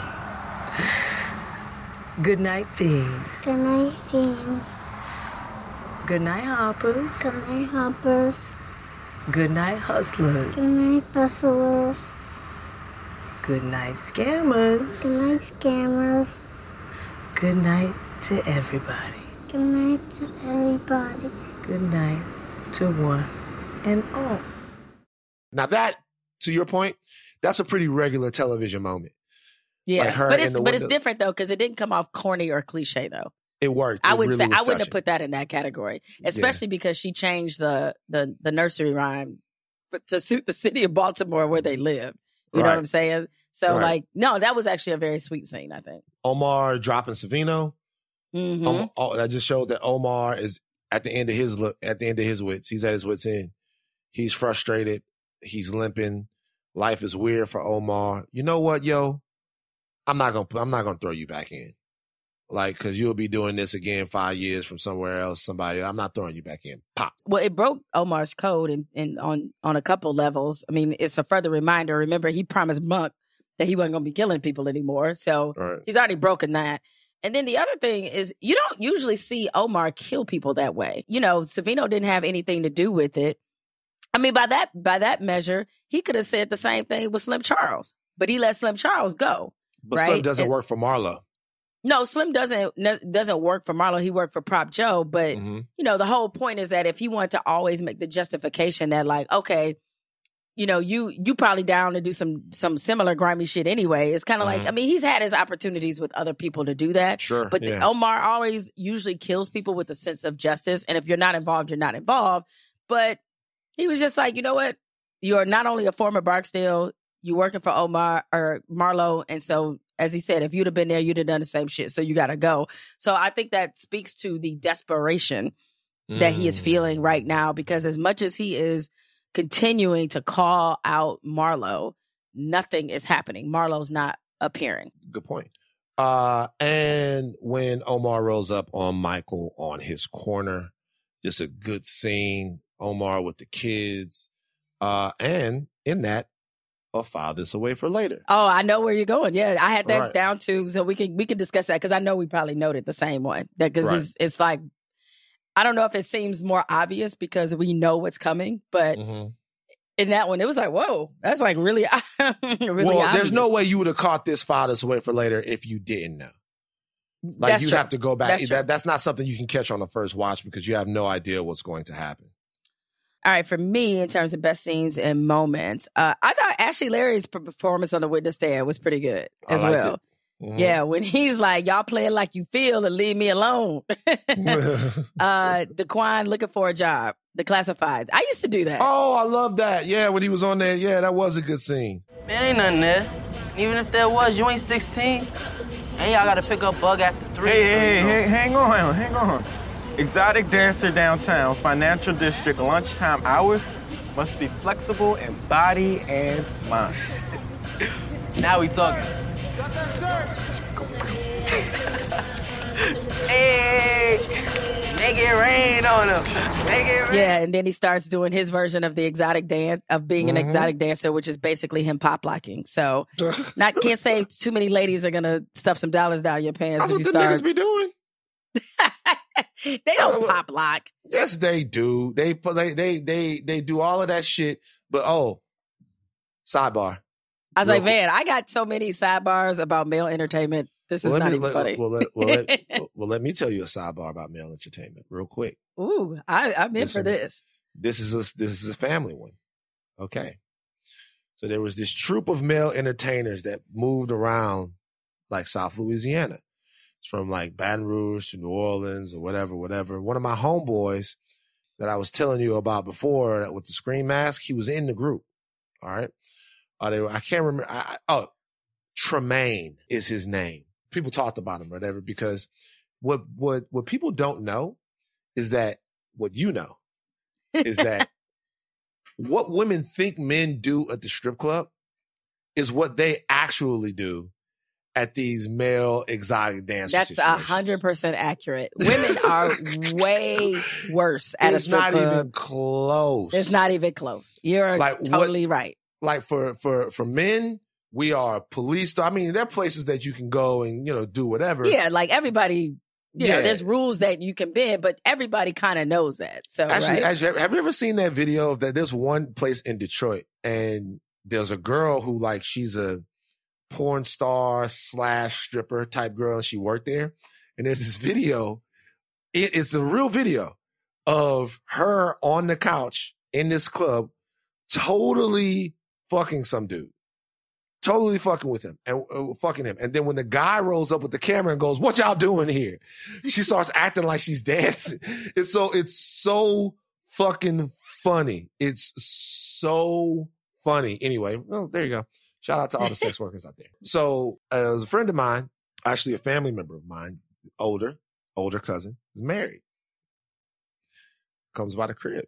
Good night, fiends. Good night, fiends. Good night, hoppers. Good night, hoppers. Good night, hustlers. Good night, hustlers. Good night, scammers. Good night, scammers. Good night to everybody. Good night to everybody. Good night to one and all. Now that, to your point, that's a pretty regular television moment. Yeah. Like but it's the but it's different though, because it didn't come off corny or cliche though. It worked. I wouldn't really say was I wouldn't have put that in that category, especially because she changed the the the nursery rhyme but to suit the city of Baltimore where they live. You know what I'm saying? So Right. like, no, that was actually a very sweet scene. I think. Omar dropping Savino. Mhm. Um, oh, that just showed that Omar is at the end of his look at the end of his wits. He's at his wits end. He's frustrated. He's limping. Life is weird for Omar. You know what, yo? I'm not gonna I'm not gonna throw you back in. Like, cause you'll be doing this again five years from somewhere else, somebody. I'm not throwing you back in. Pop. Well, it broke Omar's code and and on on a couple levels. I mean, it's a further reminder. Remember, he promised Monk that he wasn't going to be killing people anymore. So Right. he's already broken that. And then the other thing is, you don't usually see Omar kill people that way. You know, Savino didn't have anything to do with it. I mean, by that by that measure, he could have said the same thing with Slim Charles, but he let Slim Charles go. But right? Slim doesn't And- work for Marlo. No, Slim doesn't doesn't work for Marlo. He worked for Prop Joe, but Mhm. you know, the whole point is that if he wanted to always make the justification that like, okay, you know, you you probably down to do some some similar grimy shit anyway. It's kind of like, Mhm. I mean, he's had his opportunities with other people to do that. Sure, But the. Omar always usually kills people with a sense of justice. And if you're not involved, you're not involved. But he was just like, you know what? You're not only a former Barksdale, you working for Omar or Marlo. And so as he said, if you'd have been there, you'd have done the same shit. So you gotta go. So I think that speaks to the desperation that he is Mm. feeling right now because as much as he is continuing to call out Marlo, nothing is happening. Marlo's not appearing. Good point. Uh, and when Omar rolls up on Michael on his corner, just a good scene. Omar with the kids. Uh, and in that, a file this away for later. Oh, I know where you're going. Yeah, I had that Right. down too, so we can we can discuss that because I know we probably noted the same one. That because Right. it's it's like I don't know if it seems more obvious because we know what's coming, but Mhm. in that one it was like, whoa, that's like really really. well, obvious. there's no way you would have caught this file this away for later if you didn't know. Like That's you'd true. have to go back. That's true. that, that's not something you can catch on the first watch because you have no idea what's going to happen. All right, for me, in terms of best scenes and moments, uh, I thought Ashley Larry's performance on the witness stand was pretty good I as liked well. it. Mhm. Yeah, when he's like, "Y'all play it like you feel and leave me alone." uh, Duquan looking for a job, the classified. I used to do that. Oh, I love that. Yeah, when he was on there, yeah, that was a good scene. Man, ain't nothing there. Even if there was, you ain't 16. And y'all gotta pick up bug after three. Hey, so, hey, hey, hang on, hang on. Exotic dancer downtown, financial district, lunchtime hours must be flexible in body and mind. Now we talking. Hey, make it rain on them. Make it rain. Yeah, and then he starts doing his version of the exotic dance of being an Mhm. exotic dancer, which is basically him pop locking. So, not can't say too many ladies are gonna stuff some dollars down your pants That's if what you the start. niggas be doing. they don't Uh, pop lock. Yes, they do. They put they they they they do all of that shit. But oh, sidebar. I was Real like, man, I got so many sidebars about male entertainment. This Well, let not me- even let- funny. Well, let, well, let, well, let me tell you a sidebar about male entertainment, real quick. Ooh, I, I'm in for Listen. this. This is a this is a family one. Okay. So there was this troop of male entertainers that moved around like South Louisiana. It's from like Baton Rouge to New Orleans or whatever, whatever. One of my homeboys, that I was telling you about before that with the screen mask, he was in the group. All right. Uh, they were, I can't remember. I, I, oh, Tremaine is his name. People talked about him, whatever, because what what what people don't know is that what you know is that what women think men do at the strip club is what they actually do at these male exotic dance That's a hundred percent accurate. Women are way worse at it's a strip not club. even close. It's not even close. You're Like, what- totally right. like for for for men, we are police. I mean, there are places that you can go and you know do whatever. Yeah, like everybody. You Yeah. know, there's rules that you can bend, but everybody kind of knows that. So Actually, right? actually, have you ever seen that video of that? There's one place in Detroit, and there's a girl who like she's a porn star slash stripper type girl, and she worked there. And there's this video. It, it's a real video of her on the couch in this club, totally fucking some dude. Totally fucking with him and uh, fucking him. And then when the guy rolls up with the camera and goes, "What y'all doing here?" She starts acting like she's dancing. It's so it's so fucking funny. It's so funny. Anyway, well, there you go. Shout out to all the sex workers out there. So, uh, a friend of mine, actually a family member of mine, older, older cousin, is married. Comes by the crib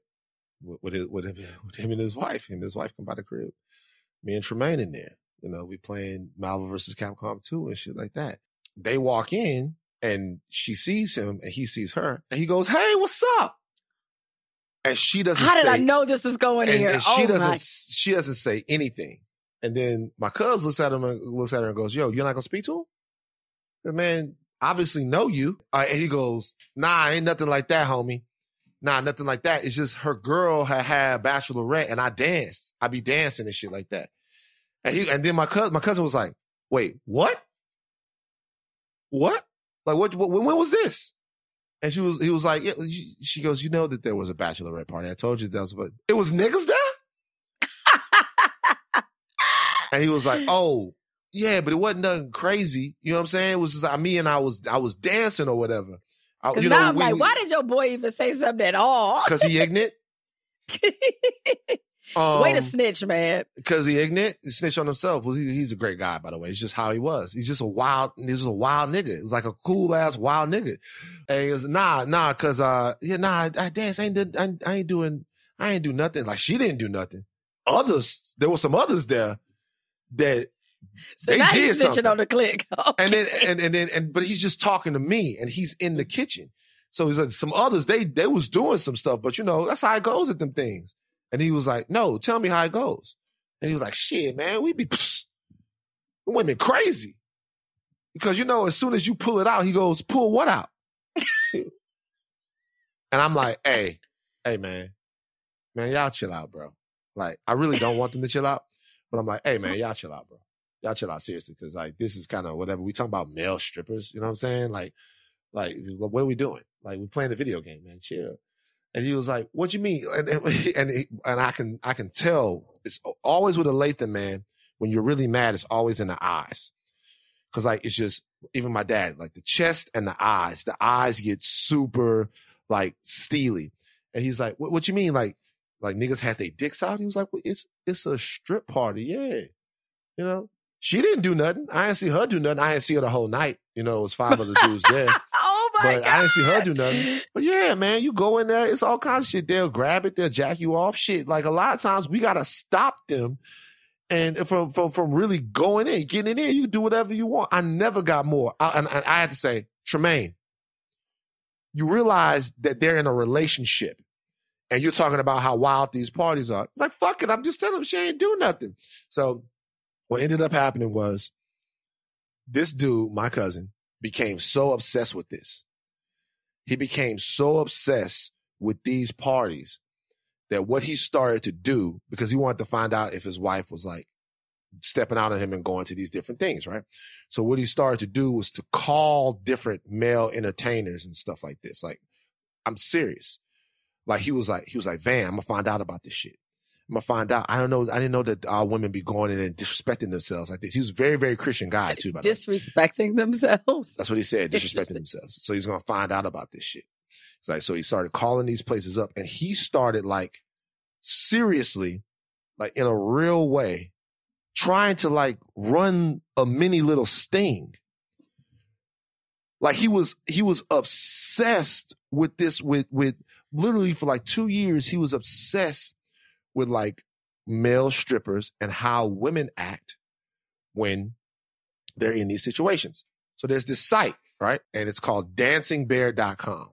with, with, his, with, him, with him and his wife. Him and his wife come by the crib. Me and Tremaine in there. You know, we playing Marvel versus Capcom 2 and shit like that. They walk in and she sees him and he sees her and he goes, Hey, what's up? And she doesn't How did say, I know this was going and, here? and she oh doesn't my. she doesn't say anything. And then my cousin looks at him and looks at her and goes, Yo, you're not gonna speak to him? The man obviously know you. Uh, and he goes, Nah, ain't nothing like that, homie. Nah, nothing like that. It's just her girl had had bachelorette and I danced. I be dancing and shit like that. And he and then my cousin my cousin was like, Wait, what? What? Like what, what when was this? And she was he was like, yeah, she- goes, You know that there was a bachelorette party. I told you that was but it was niggas there? And he was like, "Oh, yeah, but it wasn't nothing crazy. You know what I'm saying? It was just like me and I was I was dancing or whatever. I, Because you now know, I'm like, why did your boy even say something at all? Because he ignorant. Um, Way to snitch, man. Because he ignorant, he snitched on himself. Well, he, he's a great guy, by the way. It's just how he was. He's just a wild. He's just a wild nigga. He's like a cool ass wild nigga. And he was nah, nah, because uh, yeah, nah, I, I dance. I ain't, did, I, I ain't doing. I ain't do nothing. Like she didn't do nothing. Others, there were some others there that So they did something. on the click. and then and and then and but he's just talking to me and he's in the kitchen so he's like some others they they was doing some stuff but you know that's how it goes at them things and he was like no tell me how it goes. And he was like shit man we be psh, women crazy. Because you know as soon as you pull it out he goes pull what out? And i'm like hey hey man. Man y'all chill out bro. Like i really don't want them to chill out but i'm like hey man y'all chill out bro. Y'all chill out seriously because like this is kind of whatever. We talking about male strippers you know what i'm saying? Like like what are we doing? Like we playing the video game man. Chill and he was like what you mean and and, he- and i can i can tell it's always with a lathan man when you're really mad it's always in the eyes because like it's just even my dad like the chest and the eyes the eyes get super like steely and he's like what, what you mean like like niggas had their dicks out he was like well, it's it's a strip party yeah you know she didn't do nothing. I didn't see her do nothing. I didn't see her the whole night. You know, it was five other dudes there. but god! I didn't see her do nothing. But yeah, man, you go in there, it's all kinds of shit. They'll grab it, they'll jack you off. Shit. Like a lot of times we gotta stop them and from from from really going in, getting in. You can do whatever you want. I never got more. I, and, and I had to say, Tremaine, you realize that they're in a relationship and you're talking about how wild these parties are. It's like, fuck it. I'm just telling them she ain't do nothing. So what ended up happening was this dude, my cousin, became so obsessed with this. He became so obsessed with these parties that what he started to do, because he wanted to find out if his wife was like stepping out on him and going to these different things, right? So what he started to do was to call different male entertainers and stuff like this. Like, I'm serious. Like he was like, he was like, Van, I'm gonna find out about this shit. I'm gonna find out. I don't know. I didn't know that our women be going in and disrespecting themselves like this. He was a very, very Christian guy too. By the way. Disrespecting themselves. That's what he said, disrespecting themselves. So he's gonna find out about this shit. It's like, so he started calling these places up and he started like seriously, like in a real way, trying to like run a mini little sting. Like he was, he was obsessed with this, with, with literally for like two years, he was obsessed with like male strippers and how women act when they're in these situations. So there's this site, right? And it's called dancingbear.com.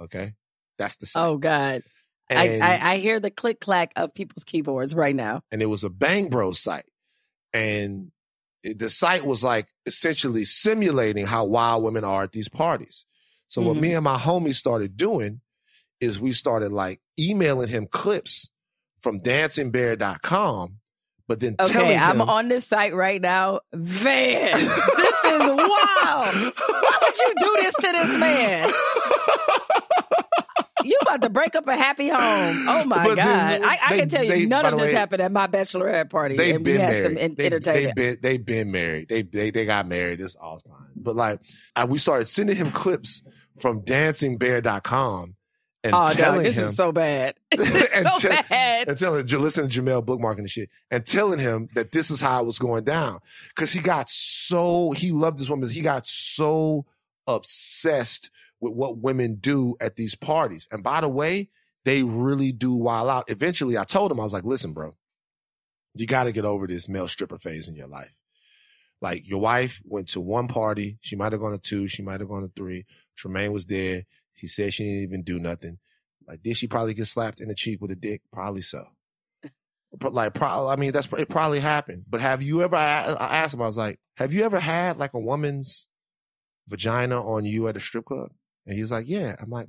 Okay. That's the site. Oh God. I, I, I hear the click clack of people's keyboards right now. and it was a Bang Bros site. And it- the site was like essentially simulating how wild women are at these parties. So what Mhm. me and my homie started doing is we started like emailing him clips from dancingbear.com, but then telling Okay, him I'm on this site right now. Van, this is wild. Why would you do this to this man? You about to break up a happy home. Oh my But God. I, I they- can tell you they- none of this way, happened at my bachelorette party. They've and we been had married. some they, entertainment. They've been, they've been married. They, they, they got married. It's all fine. But like, I, we started sending him clips from dancingbear.com and oh, telling this him is so bad. and, so tell- bad. and telling listen to Jemele bookmarking and shit and telling him that this is how it was going down because he got so he loved this woman he got so obsessed with what women do at these parties and by the way they really do wild out eventually I told him I was like listen bro you got to get over this male stripper phase in your life like your wife went to one party she might have gone to two she might have gone to three Tremaine was there he said she didn't even do nothing like, did she probably get slapped in the cheek with a dick? Probably so. But like, pro- I mean, that's it. Probably happened. But have you ever? I asked him. I was like, have you ever had like a woman's vagina on you at a strip club? And he's like, yeah. I'm like,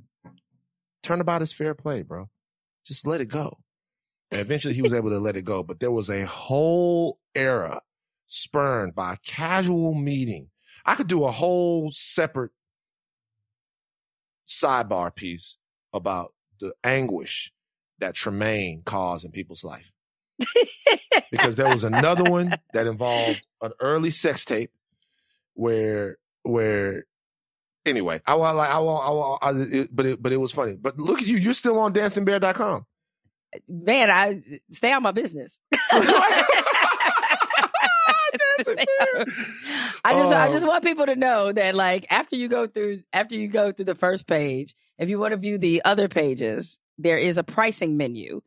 turnabout is fair play, bro. Just let it go. And eventually, he was able to let it go. But there was a whole era spurned by a casual meeting. I could do a whole separate sidebar piece about the anguish that Tremaine caused in people's life. because there was another one that involved an early sex tape where where anyway I want like I want I want I, it, but it, but it was funny but look at you you're still on dancingbear.com Man, I stay on my business. I just I Um, just want people to know that like after you go through after you go through the first page, if you want to view the other pages, there is a pricing menu.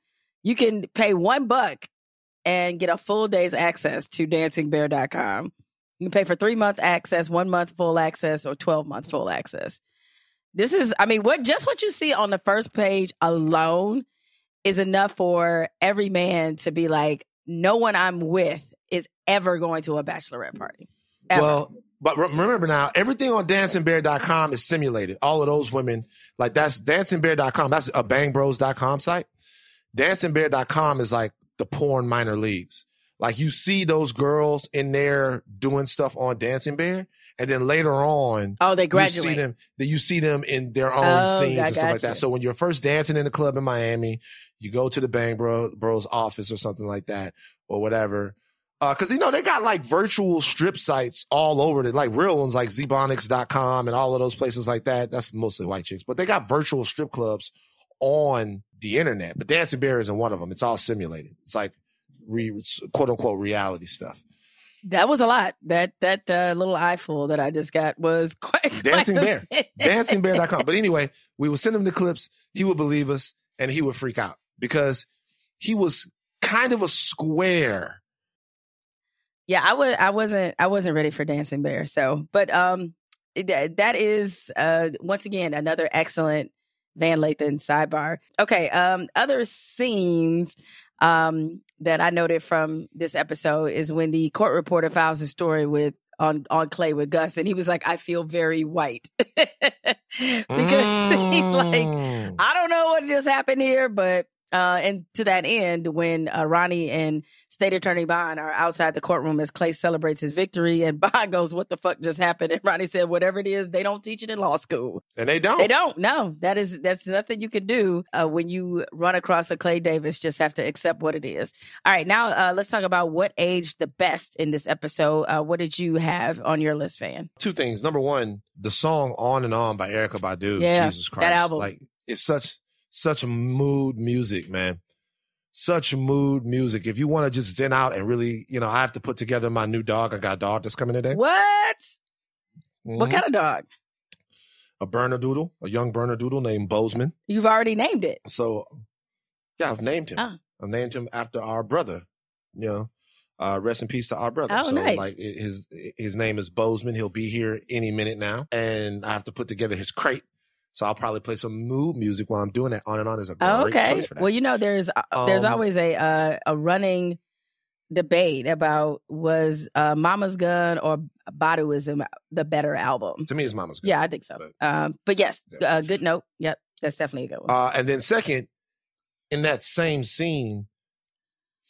You can pay one buck and get a full day's access to dancingbear.com. You can pay for three month access, one month full access, or 12 month full access. This is, I mean, what just what you see on the first page alone is enough for every man to be like, no one I'm with is ever going to a bachelorette party. Ever. Well, but re- remember now, everything on dancingbear.com is simulated. All of those women, like that's dancingbear.com. That's a bangbros.com site. Dancingbear.com is like the porn minor leagues. Like you see those girls in there doing stuff on Dancing Bear, and then later on, oh, they graduate. you see them. You see them in their own Oh, scenes and stuff like that. So when you're first dancing in the club in Miami, you go to the Bang Bro, Bros office or something like that, or whatever. Uh, cause you know, they got like virtual strip sites all over it, like real ones like zbonics.com and all of those places like that. That's mostly white chicks, but they got virtual strip clubs on the internet. But Dancing Bear isn't one of them. It's all simulated. It's like re, quote unquote reality stuff. That was a lot. That that uh, little eyeful that I just got was quite, quite Dancing Bear. dancingbear.com. But anyway, we would send him the clips. He would believe us and he would freak out because he was kind of a square. Yeah, I was I wasn't I wasn't ready for Dancing Bear. So, but um it- that that is uh once again another excellent Van Lathan sidebar. Okay, um other scenes um that I noted from this episode is when the court reporter files a story with on on Clay with Gus and he was like I feel very white. because he's like Mm. I don't know what just happened here, but Uh, and to that end, when uh, Ronnie and State Attorney Bond are outside the courtroom as Clay celebrates his victory, and Bond goes, "What the fuck just happened?" And Ronnie said, "Whatever it is, they don't teach it in law school. And they don't. They don't. No, that is that's nothing you can do uh, when you run across a Clay Davis. Just have to accept what it is. All right, now uh, let's talk about what aged the best in this episode. Uh, what did you have on your list, Van? Two things. Number one, the song "On and On" by Erykah Badu. Yeah, Jesus Christ, that album. like it's such such mood music, man. Such mood music. If you want to just zen out and really, you know, I have to put together my new dog. I got a dog that's coming today. What? What Mhm. kind of dog? A Bernedoodle, a young Bernedoodle named Boseman. You've already named it. So, yeah, I've named him. Ah. I've named him after our brother. You know, uh, rest in peace to our brother. Oh, so, nice. like, his his name is Boseman. He'll be here any minute now, and I have to put together his crate. So I'll probably play some mood music while I'm doing that. On and on is a great Oh, okay. choice for that. Well, you know, there's uh, there's Um, always a uh, a running debate about was uh, Mama's Gun or Baduizm the better album. to me, it's Mama's Gun. Yeah, I think so. um, but yes, uh, good note. Yep, that's definitely a good one. Uh, and then second, in that same scene,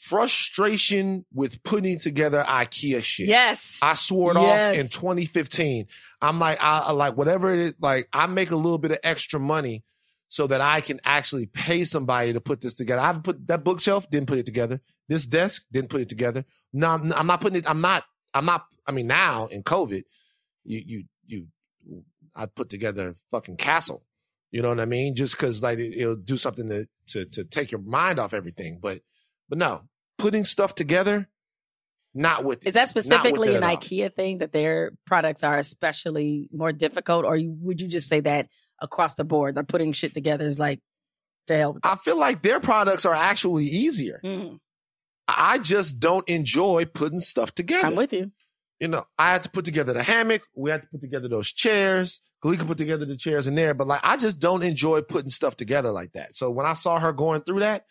frustration with putting together IKEA shit. Yes. I swore it Yes. off in 2015. I'm like, I, I like whatever it is. Like, I make a little bit of extra money so that I can actually pay somebody to put this together. I've put that bookshelf, didn't put it together. This desk, didn't put it together. No, I'm, I'm not putting it. I'm not. I'm not. I mean, now in COVID, you you you, I put together a fucking castle. You know what I mean? Just because like it, it'll do something to to to take your mind off everything. But but no, putting stuff together, not with Is that specifically an. IKEA thing that their products are especially more difficult, or you, would you just say that across the board, that putting shit together is like to hell? With I feel like their products are actually easier. Mhm. I just don't enjoy putting stuff together. I'm with you. You know, I had to put together the hammock. We had to put together those chairs. Kalika put together the chairs in there, but like I just don't enjoy putting stuff together like that. So when I saw her going through that,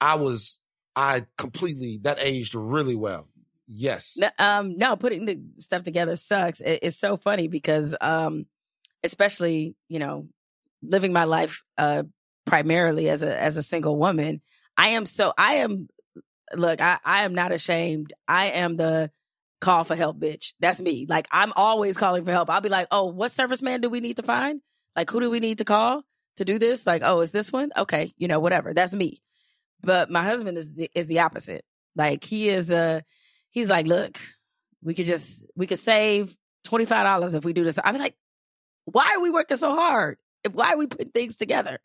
I was I completely that aged really well. Yes. No, um, no, putting the stuff together sucks. It, it's so funny because, um, especially you know, living my life uh, primarily as a as a single woman, I am so I am. Look, I I am not ashamed. I am the call for help bitch. That's me. Like I'm always calling for help. I'll be like, oh, what serviceman do we need to find? Like who do we need to call to do this? Like, oh, is this one? Okay, you know, whatever. That's me. But my husband is the, is the opposite. Like he is a he's like, look, we could just we could save twenty five dollars if we do this. I'm like, why are we working so hard? Why are we putting things together?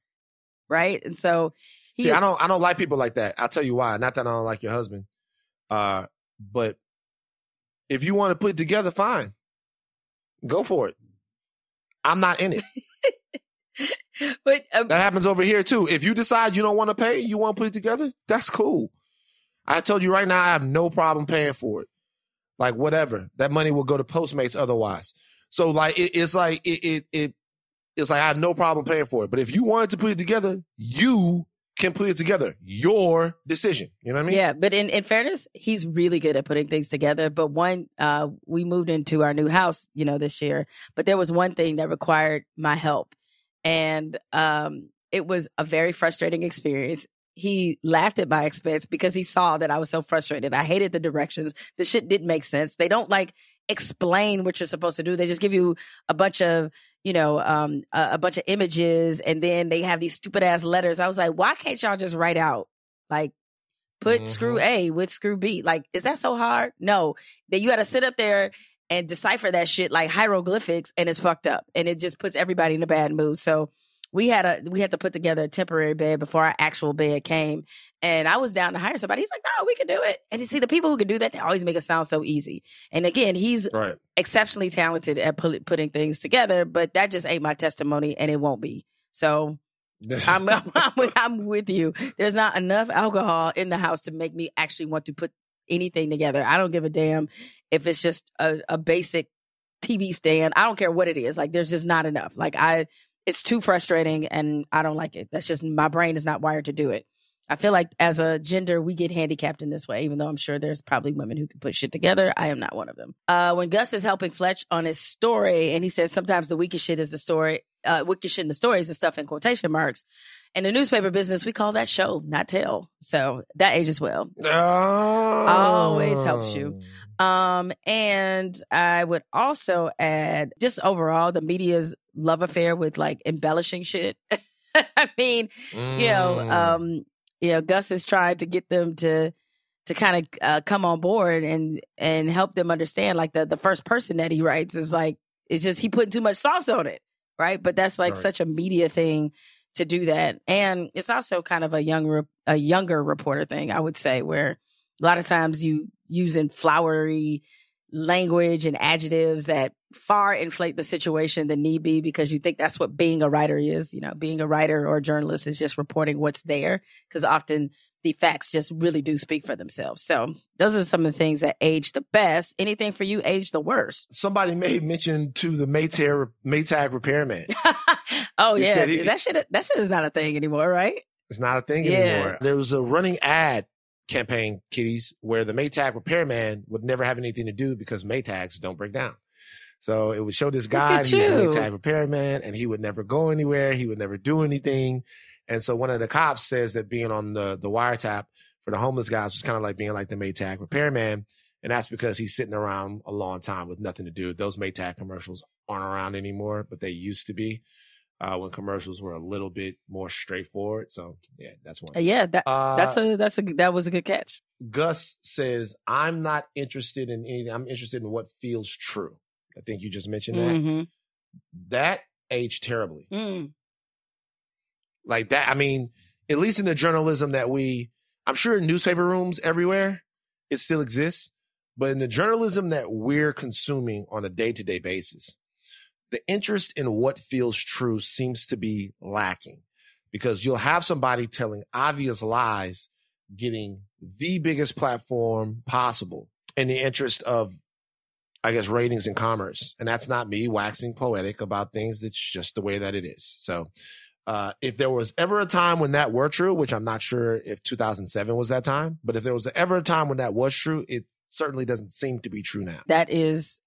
Right. And so he, See, I don't I don't like people like that. I'll tell you why. Not that I don't like your husband. Uh, but if you want to put it together, fine. Go for it. I'm not in it. but um, that happens over here too. If you decide you don't want to pay, you want to put it together, that's cool. I told you right now, I have no problem paying for it. Like whatever, that money will go to Postmates otherwise. So like it, it's like it, it it it's like I have no problem paying for it. But if you wanted to put it together, you can put it together. Your decision. You know what I mean? Yeah, but in, in fairness, he's really good at putting things together. But one, uh, we moved into our new house, you know, this year. But there was one thing that required my help, and um, it was a very frustrating experience. He laughed at my expense because he saw that I was so frustrated. I hated the directions. The shit didn't make sense. They don't like explain what you're supposed to do. They just give you a bunch of you know, um, a, a bunch of images, and then they have these stupid ass letters. I was like, why can't y'all just write out like put screw A with screw B? Like, is that so hard? No, that you got to sit up there and decipher that shit like hieroglyphics, and it's fucked up, and it just puts everybody in a bad mood. So we had a we had to put together a temporary bed before our actual bed came, and I was down to hire somebody. He's like, no, we can do it. And you see, the people who can do that, they always make it sound so easy. And again, he's right. exceptionally talented at pu- putting things together, but that just ain't my testimony, and it won't be. So I'm, I'm, with, I'm with you. There's not enough alcohol in the house to make me actually want to put anything together. I don't give a damn if it's just a, a basic TV stand. I don't care what it is. Like there's just not enough. Like I, it's too frustrating, and I don't like it. That's just my brain is not wired to do it. I feel like as a gender, we get handicapped in this way, even though I'm sure there's probably women who can put shit together. I am not one of them. Uh, when Gus is helping Fletch on his story, and he says sometimes the weakest shit is the story, uh, wicked shit in the stories and stuff in quotation marks. In the newspaper business, we call that show, not tell. So that ages well. Always helps you. Um, and I would also add just overall the media's love affair with like embellishing shit. I mean, you know, Mm. um, you know, Gus is trying to get them to to kind of uh, come on board and and help them understand like the the first person that he writes is like it's just he putting too much sauce on it, right? But that's like Right. such a media thing to do that, and it's also kind of a young re- a younger reporter thing, I would say, where a lot of times you using flowery language and adjectives that far inflate the situation than need be because you think that's what being a writer is. You know, being a writer or a journalist is just reporting what's there because often the facts just really do speak for themselves. So those are some of the things that age the best. Anything for you age the worst. Somebody made mention to the Maytag, Maytag repairman. Oh He yeah, he- that shit. That shit is not a thing anymore, right? It's not a thing Yeah. anymore. There was a running ad campaign, kiddies, where the Maytag repairman would never have anything to do because Maytags don't break down. So it would show this guy, at he was a. Maytag repairman, and he would never go anywhere. He would never do anything. And so one of the cops says that being on the, the wiretap for the homeless guys was kind of like being like the Maytag repairman. And that's because he's sitting around a long time with nothing to do. Those Maytag commercials aren't around anymore, but they used to be uh, when commercials were a little bit more straightforward. So yeah, that's one. Uh, yeah, that Uh, that's a that's a that was a good catch. Gus says, I'm not interested in anything. I'm interested in what feels true. I think you just mentioned that. Mhm. That aged terribly. Mm. Like that. I mean, at least in the journalism that we, I'm sure in newspaper rooms everywhere, it still exists. But in the journalism that we're consuming on a day to day basis, the interest in what feels true seems to be lacking because you'll have somebody telling obvious lies, getting the biggest platform possible in the interest of, I guess, ratings and commerce. And that's not me waxing poetic about things. It's just the way that it is. So, uh, if there was ever a time when that were true, which I'm not sure if 2007 was that time, but if there was ever a time when that was true, it certainly doesn't seem to be true now. That is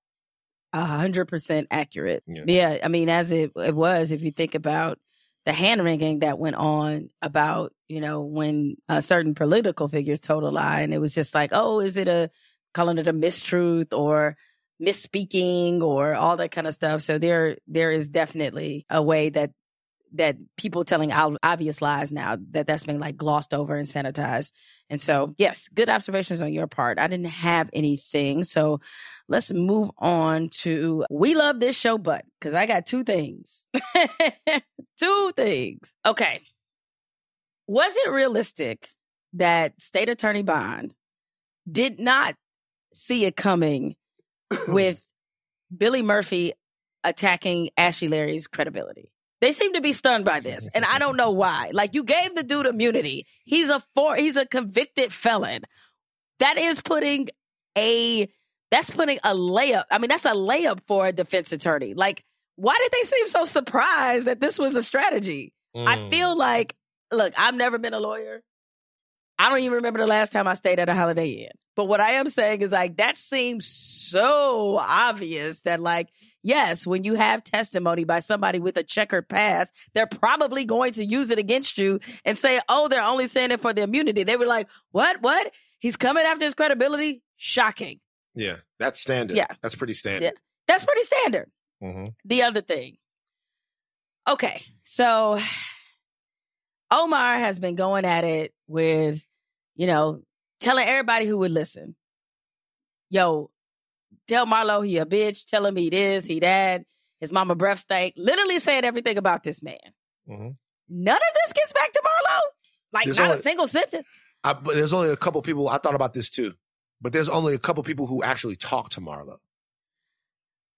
hundred percent accurate. Yeah. Yeah. I mean, as it, it was, if you think about the hand wringing that went on about, you know, when uh, certain political figures told a lie, and it was just like, oh, is it a calling it a mistruth or misspeaking or all that kind of stuff. So there, there is definitely a way that that people telling obvious lies now that that's been like glossed over and sanitized. And so, yes, good observations on your part. I didn't have anything. So let's move on to we love this show, but because I got two things. two things. Okay. Was it realistic that State Attorney Bond did not see it coming with Billy Murphy attacking Ashley Larry's credibility? They seem to be stunned by this, and I don't know why. Like you gave the dude immunity. He's a for he's a convicted felon. That is putting a that's putting a layup. I mean, that's a layup for a defense attorney. Like, why did they seem so surprised that this was a strategy? I Mm. feel like, look, I've never been a lawyer. I don't even remember the last time I stayed at a Holiday Inn. But what I am saying is like that seems so obvious that like yes, when you have testimony by somebody with a checkered past, they're probably going to use it against you and say, "Oh, they're only saying it for the immunity." They were like, "What? What? He's coming after his credibility?" Shocking. Yeah, that's standard. Yeah. That's pretty standard. Yeah. That's pretty standard. Mhm. The other thing. Okay, so Omar has been going at it with, you know, telling everybody who would listen, yo, tell Marlo he a bitch, tell him he this, he that, his mama breath stank, literally saying everything about this man. Mhm. None of this gets back to Marlo. Like There's not only- a single sentence. I, but there's only a couple people. I thought about this too, but there's only a couple people who actually talk to Marlo.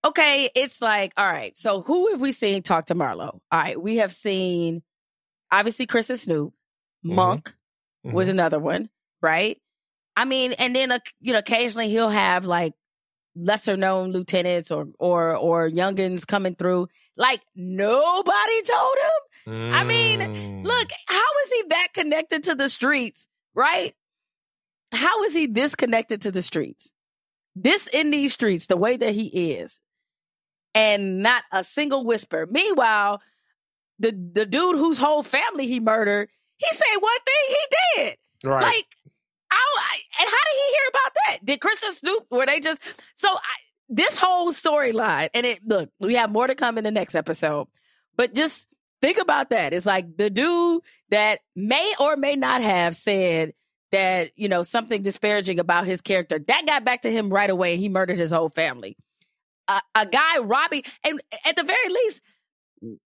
okay, it's like, all right, so who have we seen talk to Marlo? All right, we have seen obviously Chris and Snoop, mm-hmm. Monk was mm-hmm. another one, right? I mean, and then uh, you know, occasionally he'll have like lesser known lieutenants or or or youngins coming through. Like nobody told him. I mean, mm. look, how is he that connected to the streets, right? How is he this connected to the streets? This in these streets, the way that he is. and not a single whisper. Meanwhile, the the dude whose whole family he murdered, he said one thing, he did. Right. Like, I, and how did he hear about that? Did Chris and Snoop were they just so I, this whole storyline? And it look, we have more to come in the next episode, but just think about that. It's like the dude that may or may not have said that you know something disparaging about his character that got back to him right away. and He murdered his whole family. A, a guy robbing, and at the very least,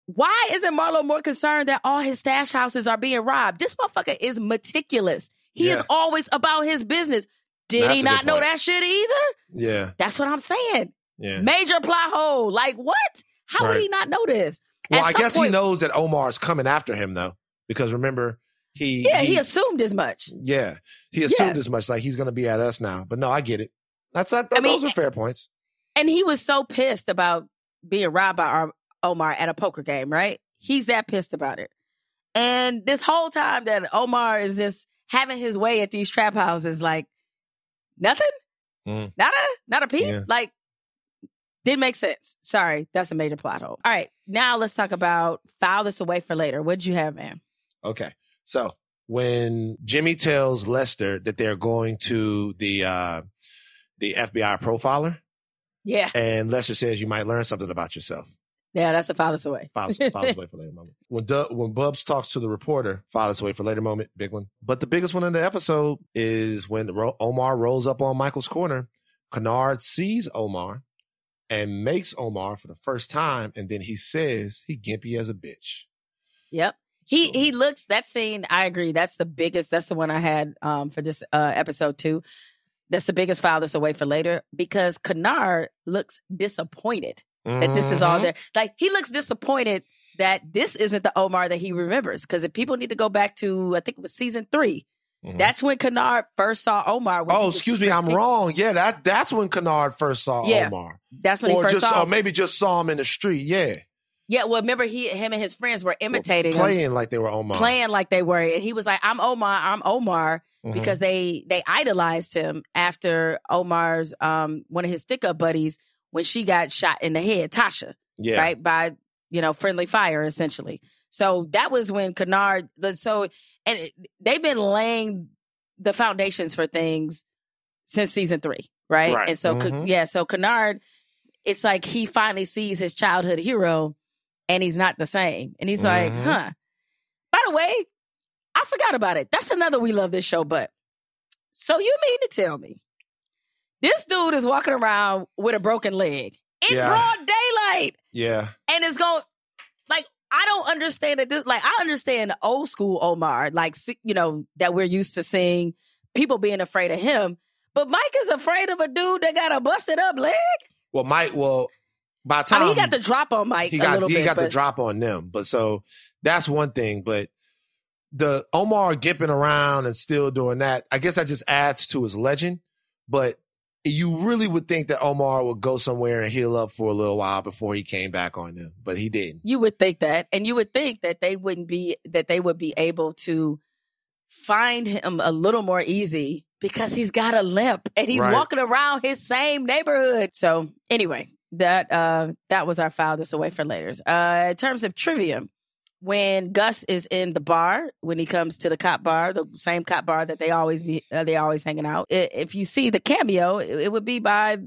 why isn't Marlo more concerned that all his stash houses are being robbed? This motherfucker is meticulous. He is always about his business. Did That's he not know point. that shit either? Yeah. That's what I'm saying. Yeah. Major plot hole. Like what? How would he not know this? Well, I guess he knows that Omar's coming after him though, because remember he Yeah, he, assumed as much. yeah he assumed Yes. as much like he's to be at us now. But no, I get it. That's that. I mean, those are fair points. And he was so pissed about being robbed by Ar- Omar at a poker game, right? He's that pissed about it. And this whole time that Omar is just having his way at these trap houses, like nothing, Mhm. not a not a peep, Yeah. like didn't make sense. Sorry, that's a major plot hole. All right, now let's talk about file this away for later. What'd you have, man? Okay. So when Jimmy tells Lester that they're going to the uh the FBI profiler, Yeah, and Lester says you might learn something about yourself. yeah, that's a file this away. Files, files away for later moment. When Du- when Bubs talks to the reporter, files away for later moment. Big one. But the biggest one in the episode is when Ro- Omar rolls up on Michael's corner. Kennard sees Omar and makes Omar for the first time, and then he says he gimpy as a bitch. Yep. He he looks that scene. I agree. That's the biggest. That's the one I had um for this uh episode too. That's the biggest file that's away for later because Kennard looks disappointed that this is all Mhm. there. Like he looks disappointed that this isn't the Omar that he remembers. Because if people need to go back to I think it was season 3 Mhm. that's when Kennard first saw Omar. Oh, excuse me, I'm wrong. Yeah, that that's when Kennard first saw Yeah. Omar. That's when he or first just saw or maybe just saw him in the street. Yeah, Yeah, well, remember he him and his friends were imitating him. playing like they were Omar. playing like they were and he was like i'm omar i'm omar Mhm. because they they idolized him after omar's um one of his stick-up buddies when she got shot in the head tosha Yeah. right by you know friendly fire essentially so that was when Kennard so and they've been laying the foundations for things since season three right, Right. and so Mhm. yeah so Kennard it's like he finally sees his childhood hero and he's not the same and he's like Mhm. huh by the way, I forgot about it. That's another we love this show, but so you mean to tell me this dude is walking around with a broken leg in Yeah. broad daylight Yeah. and it's going like I don't understand it. This like I understand old school Omar, like you know that we're used to seeing people being afraid of him, but Mike is afraid of a dude that got a busted up leg. Well, Mike. Well, by the I time mean, he got the drop on Mike he a got he bit, got the drop on them. But so that's one thing. But the Omar gipping around and still doing that, I guess that just adds to his legend. But you really would think that Omar would go somewhere and heal up for a little while before he came back on them, but he didn't. You would think that, and you would think that they wouldn't be that they would be able to find him a little more easy because he's got a limp and he's Right. walking around his same neighborhood. So anyway, that uh that was our file this away for later. Uh in terms of trivia, when Gus is in the bar, when he comes to the cop bar, the same cop bar that they always be uh, they always hanging out. If you see the cameo, it, it would be by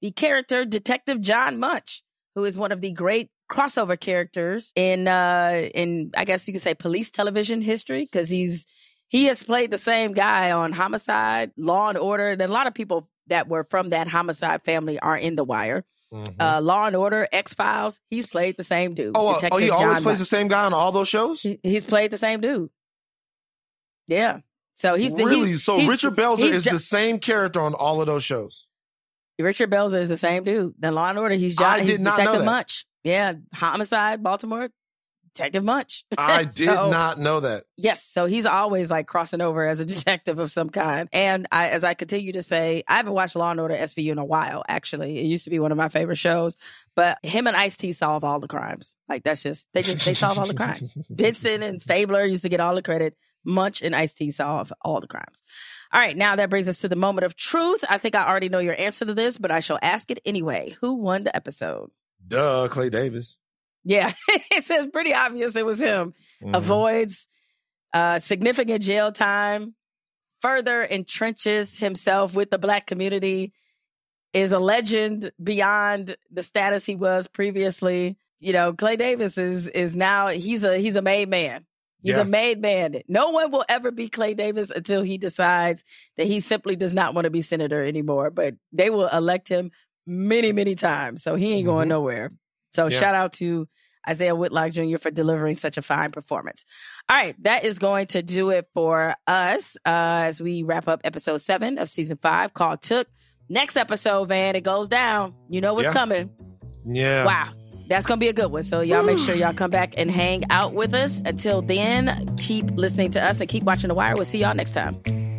the character Detective John Munch, who is one of the great crossover characters in uh in I guess you could say police television history because he's he has played the same guy on Homicide, Law and Order, and a lot of people that were from that Homicide family are in The Wire. Uh, Law and Order, X Files, he's played the same dude. Oh, uh, oh, Detective he always John plays the same guy on all those shows. He- he's played the same dude. Yeah. So he's the really. he's- so he's- Richard Belzer is Jo- the same character on all of those shows. Richard Belzer is the same dude. Then Law and Order, he's John. I did he's not know Detective that. Munch. Yeah, Homicide, Baltimore, Detective Munch. I did So- not know that. Yes, so he's always like crossing over as a detective of some kind. And I, as I continue to say, I haven't watched Law and Order SVU in a while. Actually, it used to be one of my favorite shows. But him and Ice T solve all the crimes. Like that's just they just they solve all the crimes. Benson and Stabler used to get all the credit. Munch and Ice T solve all the crimes. All right, now that brings us to the moment of truth. I think I already know your answer to this, but I shall ask it anyway. Who won the episode? Duh, Clay Davis. Yeah, it says pretty obvious it was him. Mhm. Avoids uh, significant jail time, further entrenches himself with the black community, is a legend beyond the status he was previously. You know, Clay Davis is is now he's a he's a made man. He's Yeah. a made man. No one will ever be Clay Davis until he decides that he simply does not want to be senator anymore. But they will elect him many, many times. So he ain't going Mhm. nowhere. So Yeah. shout out to Isaiah Whitlock Jr. for delivering such a fine performance. All right, that is going to do it for us uh, as we wrap up episode seven of season five called Took. Next episode, Van, it goes down. You know what's Yeah. coming. Yeah. Wow. That's going to be a good one. So, y'all make sure y'all come back and hang out with us. Until then, keep listening to us and keep watching The Wire. We'll see y'all next time.